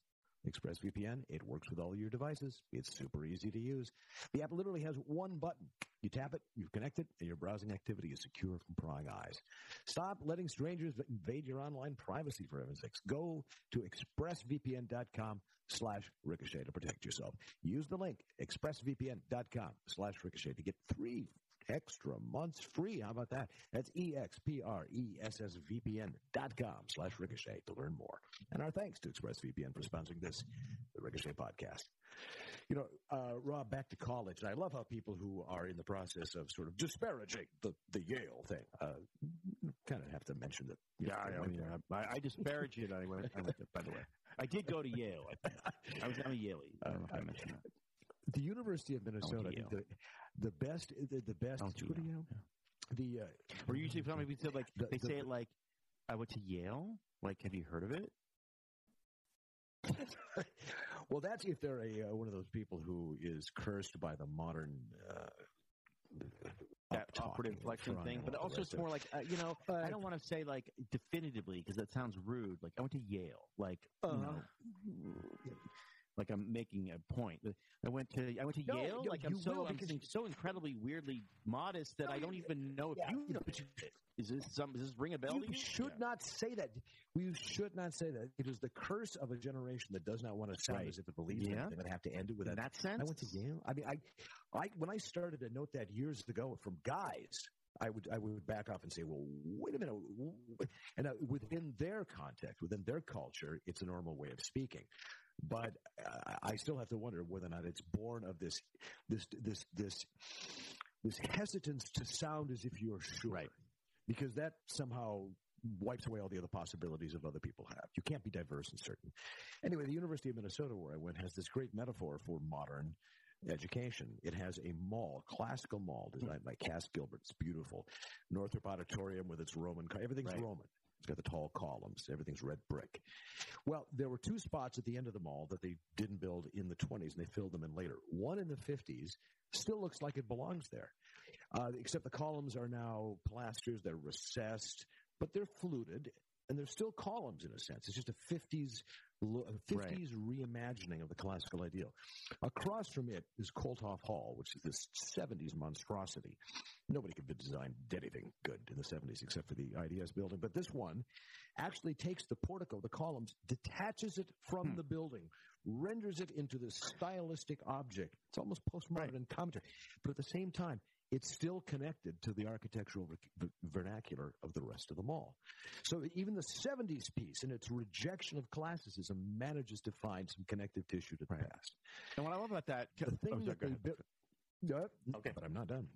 ExpressVPN, it works with all your devices. It's super easy to use. The app literally has one button. You tap it, you connect it, and your browsing activity is secure from prying eyes. Stop letting strangers invade your online privacy for heaven's sakes. Go to expressvpn.com slash ricochet to protect yourself. Use the link expressvpn.com slash ricochet to get three extra months free. How about that? That's E E-X-P-R-E-S-S-V-P-N dot com slash ricochet to learn more. And our thanks to ExpressVPN for sponsoring this, the Ricochet podcast. You know, uh, Rob, back to college. And I love how people who are in the process of sort of disparaging the, the Yale thing, uh, kind of have to mention that. know, Yeah, I, mean. I, I disparage it. I went, I went there, by the way. I did go to Yale. I, I was I'm a Yale. I don't know if I mentioned that. The University of Minnesota, think Yale. the, the best, the, the best, to what do you know? The, uh, Or usually, some people say like The- they the- say it like, "I went to Yale." Like, have you heard of it? well, that's if they're a uh, one of those people who is cursed by the modern uh, That awkward inflection thing, but also it's more like uh, you know. Uh, I don't want to say like definitively because that sounds rude. Like I went to Yale. Like you Uh-huh. know, like I'm making a point. I went to I went to No, Yale. no, like I'm so I'm so incredibly weirdly modest that No, I don't even know if yeah, you know. Is this some? Does this ring a bell? You to you? should Yeah. not say that. We should not say that. It is the curse of a generation that does not want to sound Right. as if it believes Yeah. anything. Would have to end it with In that. that sense, I went to Yale. I mean, I, I when I started to note that years ago from guys, I would I would back off and say, well, wait a minute, and uh, within their context, within their culture, it's a normal way of speaking. But I still have to wonder whether or not it's born of this this this this this hesitance to sound as if you're sure, Right. Because that somehow wipes away all the other possibilities of other people have. You can't be diverse and certain. Anyway, the University of Minnesota, where I went, has this great metaphor for modern education. It has a mall, classical mall, designed by Cass Gilbert. It's beautiful. Northrop Auditorium with its Roman, everything's Right. Roman. It's got the tall columns. Everything's red brick. Well, there were two spots at the end of the mall that they didn't build in the 20s, and they filled them in later. One in the 50s still looks like it belongs there, uh, except the columns are now pilasters. They're recessed, but they're fluted, and they're still columns in a sense. It's just a 50s, lo- a 50s reimagining of the classical ideal. Across from it is Kolthoff Hall, which is this 70s monstrosity. Nobody could have designed anything good in the 70s except for the IDS building. But this one actually takes the portico, the columns, detaches it from Hmm. the building, renders it into this stylistic object. It's almost postmodern in commentary. But at the same time, it's still connected to the architectural ver- ver- vernacular of the rest of the mall. So even the 70s piece, and its rejection of classicism, manages to find some connective tissue to the past. And what I love about that, The thing Oh, sorry, that they built, Okay. but I'm not done.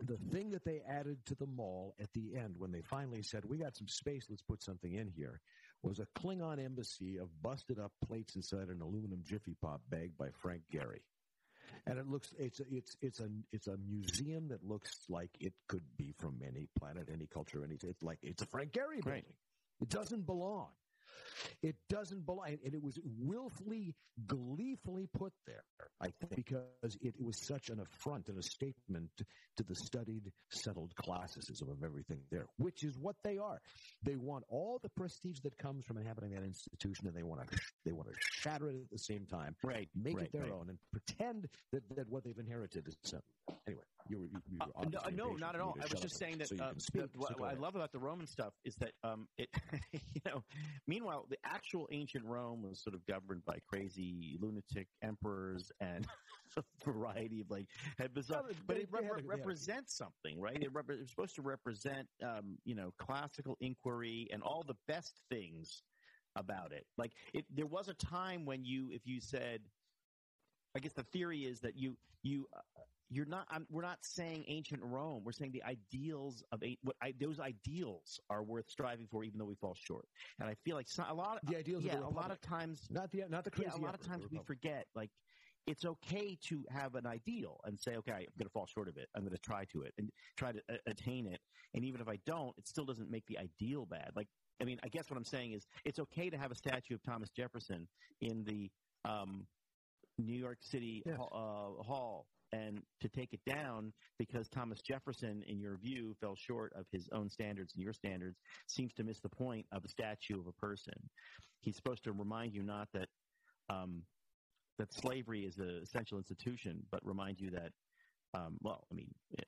The thing that they added to the mall at the end, when they finally said, "We got some space, let's put something in here," was a Klingon embassy of busted up plates inside an aluminum Jiffy Pop bag by Frank Gehry. And it looks it's a, it's it's a it's a museum that looks like it could be from any planet, any culture, any it's like it's a Frank Gehry building. Right. It doesn't belong. It doesn't belong, and it was willfully, gleefully put there. I think because it, was such an affront and a statement to the studied, settled classicism of everything there, which is what they are. They want all the prestige that comes from inhabiting that institution, and they want to they want to shatter it at the same time, right, make right, it their right. own, and pretend that, that what they've inherited is something. Anyway, you were, you, were Uh, no, no, not at all. I was just saying that so uh, speak. the- what, what I love about the Roman stuff is that um, it, you know, meanwhile, the actual ancient Rome was sort of governed by crazy lunatic emperors and a variety of like bizarre, No, but it they rep- had a- they had represents something, right? It, rep- it's supposed to represent, um, you know, classical inquiry and all the best things about it. Like it, there was a time when you, if you said, I guess the theory is that you you uh, you're not. I'm, we're not saying ancient Rome. We're saying the ideals of a, what I, those ideals are worth striving for, even though we fall short. And I feel like so, a lot. Of, The ideals yeah, of a lot of times, not the not the crazy yeah, a lot of times we forget like. It's okay to have an ideal and say, okay, I'm going to fall short of it. I'm going to try to it and try to uh, attain it. And even if I don't, it still doesn't make the ideal bad. Like, I mean, I guess what I'm saying is it's okay to have a statue of Thomas Jefferson in the um, New York City Yes. uh, hall and to take it down because Thomas Jefferson, in your view, fell short of his own standards and your standards, seems to miss the point of a statue of a person. He's supposed to remind you not that um, that slavery is an essential institution, but remind you that, um, well, I mean, uh,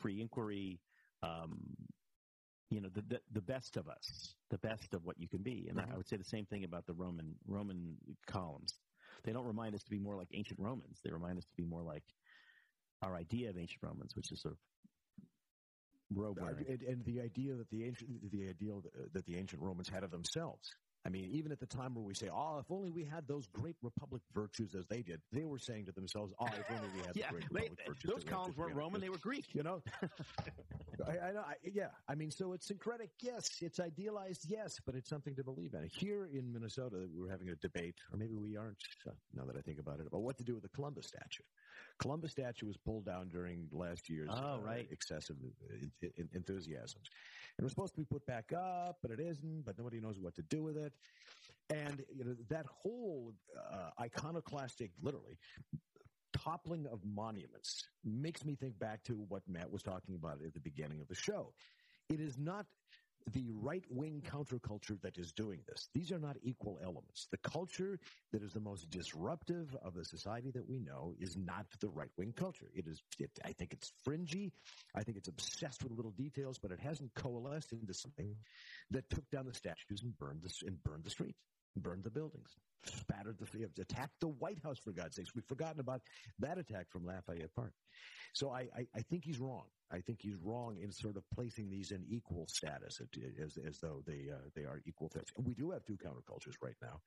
free inquiry, um, you know, the, the the best of us, the best of what you can be, and I, I would say the same thing about the Roman Roman columns. They don't remind us to be more like ancient Romans. They remind us to be more like our idea of ancient Romans, which is sort of robe wearing. and, and the idea that the ancient, the ideal that the ancient Romans had of themselves. I mean, even at the time where we say, "Oh, if only we had those great republic virtues as they did," they were saying to themselves, "Oh, if only we had Yeah, the great they- republic virtues." those columns weren't 300 Roman; they were Greek. You know, I, I know. I, yeah, I mean, so it's syncretic, yes. It's idealized, yes, but it's something to believe in. Here in Minnesota, we were having a debate, or maybe we aren't. Uh, now that I think about it, about what to do with the Columbus statue. Columbus statue was pulled down during last year's Oh, uh, right. excessive uh, en- enthusiasms. It was supposed to be put back up, but it isn't. But nobody knows what to do with it. And you know that whole uh, iconoclastic, literally toppling of monuments makes me think back to what Matt was talking about at the beginning of the show. It is not the right wing counterculture that is doing this. These are not equal elements. The culture that is the most disruptive of the society that we know is not the right wing culture. It is, it, I think it's fringy. I think it's obsessed with little details, but it hasn't coalesced into something that took down the statues and burned the, and burned the streets, burned the buildings, spattered the, attacked the White House for God's sakes. We've forgotten about that attack from Lafayette Park. So I, I, I think he's wrong. I think he's wrong in sort of placing these in equal status as, as though they, uh, they are equal threats. We do have two countercultures right now.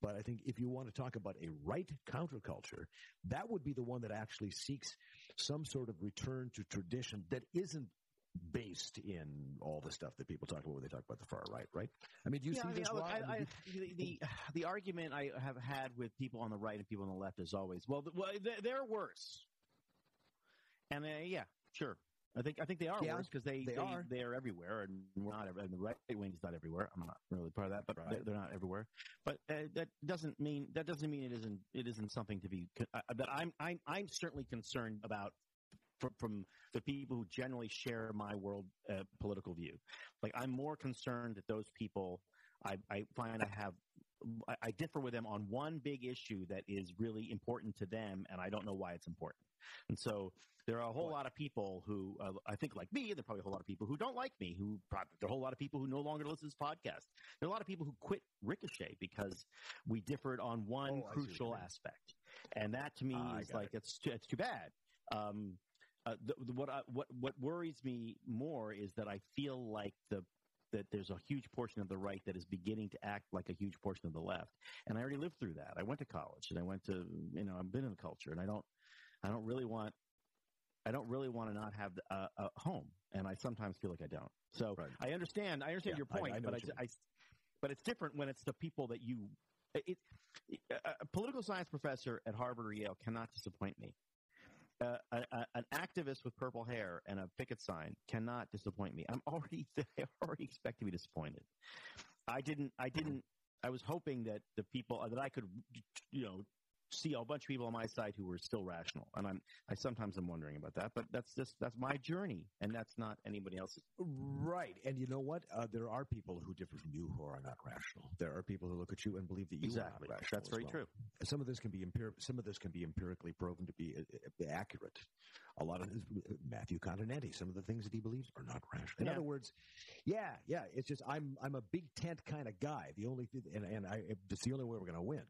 But I think if you want to talk about a right counterculture, that would be the one that actually seeks some sort of return to tradition that isn't based in all the stuff that people talk about when they talk about the far right, right? I mean, do you yeah, see I mean, this? look, I, I the, the the argument I have had with people on the right and people on the left is always, well, well they're- worse. And uh, yeah, sure. I think I think they are Yeah, worse because they they they, are. they are everywhere, and we're not. And the right wing is not everywhere. I'm not really part of that, but Right. they're, not everywhere. But uh, that doesn't mean that doesn't mean it isn't it isn't something to be. Uh, that I'm I'm I'm certainly concerned about from, from the people who generally share my world uh, political view. Like I'm more concerned that those people I, I find I have I, I differ with them on one big issue that is really important to them, and I don't know why it's important. And so there are a whole lot of people who uh, I think like me, and there are probably a whole lot of people who don't like me. Who probably, there are a whole lot of people who no longer listen to this podcast. There are a lot of people who quit Ricochet because we differed on one Oh, I see what you crucial aspect, and that to me I is like it's too, it's too bad. Um, uh, the, the, what I, what what worries me more is that I feel like the that there's a huge portion of the right that is beginning to act like a huge portion of the left, and I already lived through that. I went to college and I went to you know I've been in the culture, and I don't I don't really want I don't really want to not have a, a home, and I sometimes feel like I don't. So Right. I understand I understand Yeah, your point, I know but I, you I but it's different when it's the people that you. It, a political science professor at Harvard or Yale cannot disappoint me. A, a, an activist with purple hair and a picket sign cannot disappoint me. I'm already already expect to be disappointed. I didn't. I didn't. I was hoping that the people that I could, you know, see a bunch of people on my side who were still rational, and I'm. I sometimes I'm wondering about that, but that's just that's my journey, and that's not anybody else's. Right. And you know what? Uh, there are people who differ from you who are not rational. There are people who look at you and believe that you Exactly. are not rational. That's very well. true. Some of this can be empir- some of this can be empirically proven to be uh, uh, accurate. A lot of this, Matthew Continetti, some of the things that he believes are not rational. In Yeah. other words, yeah, yeah. It's just I'm I'm a big tent kind of guy. The only thing, and and I, it's the only way we're going to win.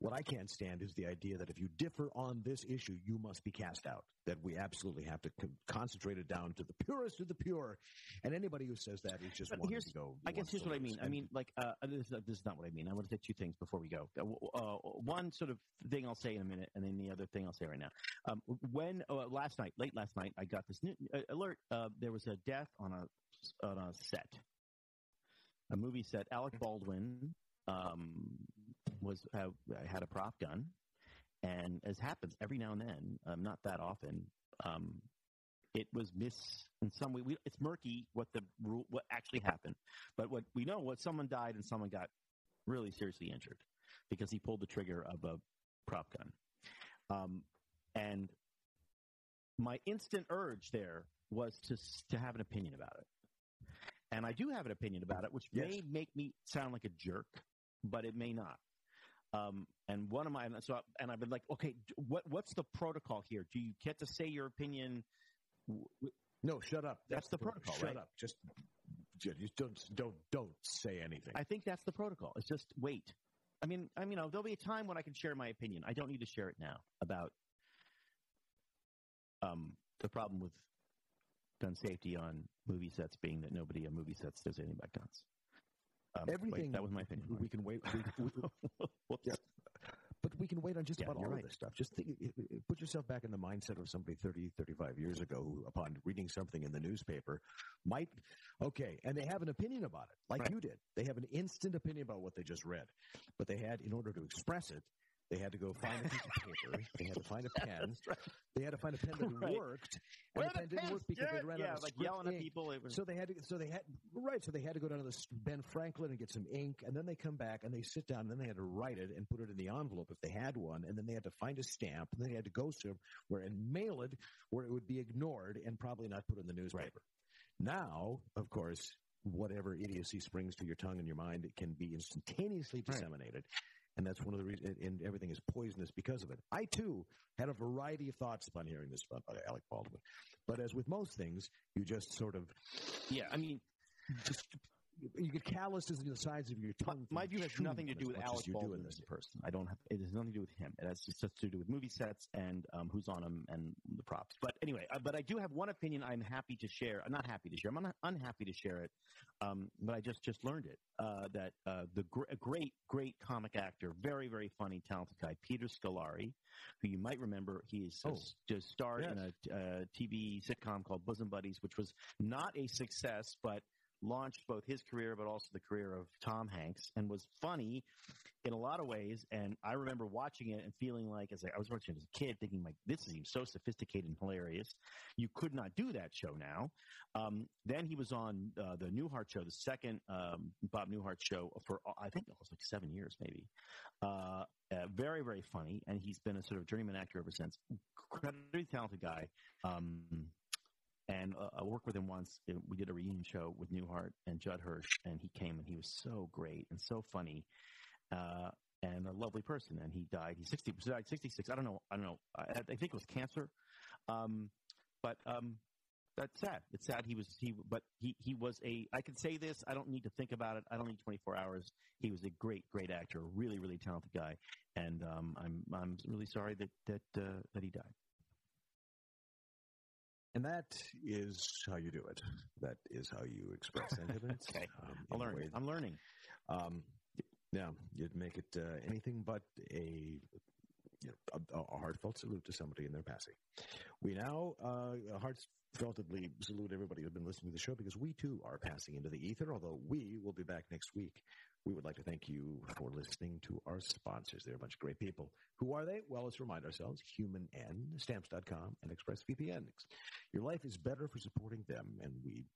What I can't stand is the idea that if you differ on this issue, you must be cast out. That we absolutely have to con- concentrate it down to the purest of the pure. And anybody who says that is just wanting to go. I guess here's what I mean. I mean, like, uh, this, is- this is not what I mean. I want to say two things before we go. Uh, uh, one sort of thing I'll say in a minute, and then the other thing I'll say right now. Um, when uh, last night, late last night, I got this new, uh, alert. Uh, there was a death on a on a set, a movie set. Alec Baldwin um, was uh, had a prop gun, and as happens every now and then, um, not that often, um, it was miss in some way. We, it's murky what the rule, what actually happened, but what we know, what someone died and someone got really seriously injured because he pulled the trigger of a prop gun. Um, and my instant urge there was to to have an opinion about it, and I do have an opinion about it, which may make me sound like a jerk, but it may not. Um, and one of my and so I, and I've been like, okay, what what's the protocol here? Do you get to say your opinion? no, shut up. That's the protocol, Shut right? up. Just, just don't don't don't say anything. I think that's the protocol. It's just wait. I mean, I mean, you know, there'll be a time when I can share my opinion. I don't need to share it now about um, the problem with gun safety on movie sets being that nobody on movie sets does anything about guns. Um, wait, Everything that was my thing. We can wait. We, we, Whoops. Yeah. but we can wait on just Yeah, about all of this stuff. Just think, put yourself back in the mindset of somebody 30, 35 years ago who, upon reading something in the newspaper, might, okay, and they have an opinion about it, like Right. you did. They have an instant opinion about what they just read. But they had, in order to express it, they had to go find a piece of paper. They had to find a pen. Right. They had to find a pen that Right. worked. And Where the pen didn't work because they ran yeah, out of like yelling at ink. people. It was, So they had to. So they had right. So they had to go down to the Ben Franklin and get some ink, and then they come back and they sit down, and then they had to write it and put it in the envelope if they had one, and then they had to find a stamp, and then they had to go to somewhere and mail it where it would be ignored and probably not put in the newspaper. Now, of course, whatever idiocy springs to your tongue and your mind, it can be instantaneously Right. And that's one of the reasons, and everything is poisonous because of it. I too had a variety of thoughts upon hearing this about Alec Baldwin. But as with most things, you just sort of, Yeah, I mean, just, you get calloused as the sides of your tongue. my view has nothing to do with Alec Baldwin in this. person. I don't have. It has nothing to do with him. It has just to do with movie sets and um, who's on them and props. But anyway, uh, but I do have one opinion. I'm happy to share. I'm not happy to share. I'm un- unhappy to share it. Um, but I just just learned it. Uh, that uh, the gr- great great comic actor, very very funny, talented guy, Peter Scolari, who you might remember. He is Oh. just starred in a uh, TV sitcom called Bosom Buddies, which was not a success, but launched both his career but also the career of Tom Hanks and was funny in a lot of ways. And I remember watching it and feeling like, as I, I was watching it as a kid, thinking like, this seems so sophisticated and hilarious. You could not do that show now. Um, then he was on uh, the Newhart show, the second um, Bob Newhart show for uh, I think it was like seven years, maybe. Uh, uh, very very funny, and he's been a sort of journeyman actor ever since. Incredibly talented guy. Um, and uh, I worked with him once. Uh, We did a reunion show with Newhart and Judd Hirsch, and he came and he was so great and so funny, uh, and a lovely person. And he died. He's sixty. He died sixty six. I don't know. I don't know. I, I think it was cancer. Um, but um, that's sad. It's sad. He was he, but he he was a. I can say this. I don't need to think about it. I don't need twenty four hours. He was a great great actor. Really really talented guy. And um, I'm I'm really sorry that that uh, that he died. And that is how you do it. That is how you express sentiments. Okay. um, I'm learning. I'm learning. Um, yeah, you'd make it uh, anything but a, you know, a, a heartfelt salute to somebody in their passing. We now uh, heartfeltedly salute everybody who's been listening to the show because we too are passing into the ether. Although we will be back next week. We would like to thank you for listening to our sponsors. They're a bunch of great people. Who are they? Well, let's remind ourselves HumanN, Stamps.com, and ExpressVPN. Your life is better for supporting them, and we,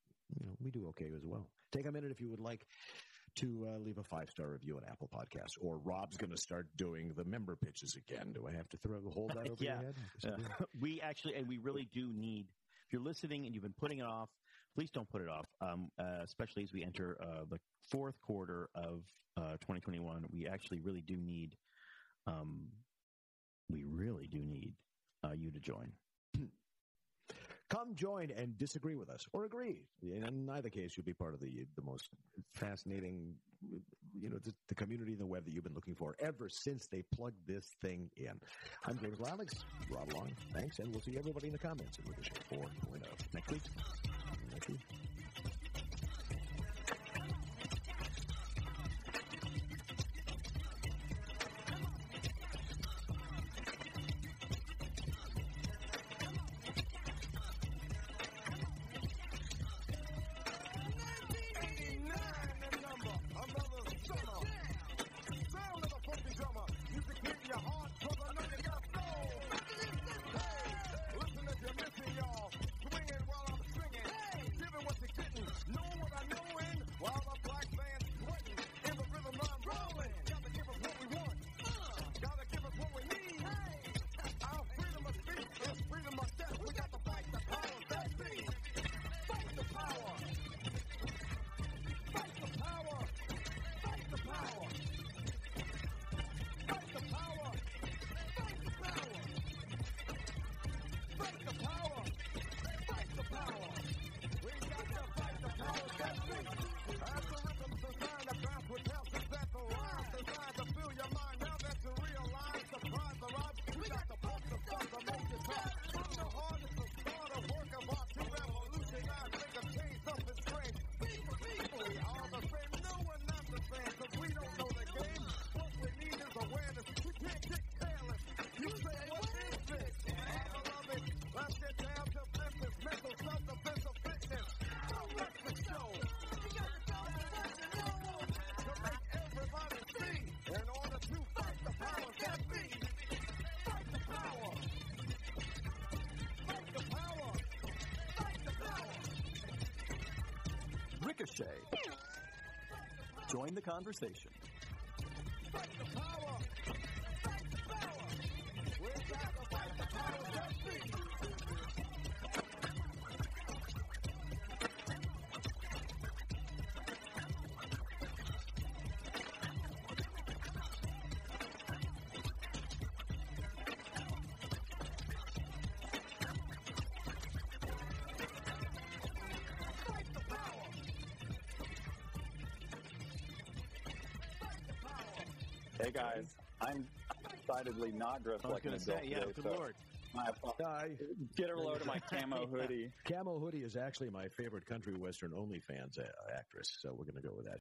you know, we do okay as well. Take a minute if you would like to uh, leave a five star review on Apple Podcasts. Or Rob's going to start doing the member pitches again. Do I have to throw hold that over Yeah. your head? I guess I Uh, we actually, and we really do need. If you're listening and you've been putting it off, please don't put it off. Um, uh, especially as we enter uh, the fourth quarter of uh, 2021, we actually really do need. Um, we really do need uh, you to join. Come join and disagree with us, or agree. In either case, you'll be part of the the most fascinating, you know, the, the community in the web that you've been looking for ever since they plugged this thing in. I'm James Lileks. Rob Long. Thanks, and we'll see everybody in the comments in Ricochet 4.0 next week. Next week. Ricochet. Join the conversation. The Hey guys, I'm decidedly not dressed I was like an going to adult say, yeah, today, good so lord. my apologies. I, Get a load of my camo hoodie. Camo Hoodie is actually my favorite country western OnlyFans uh, actress, so we're going to go with that.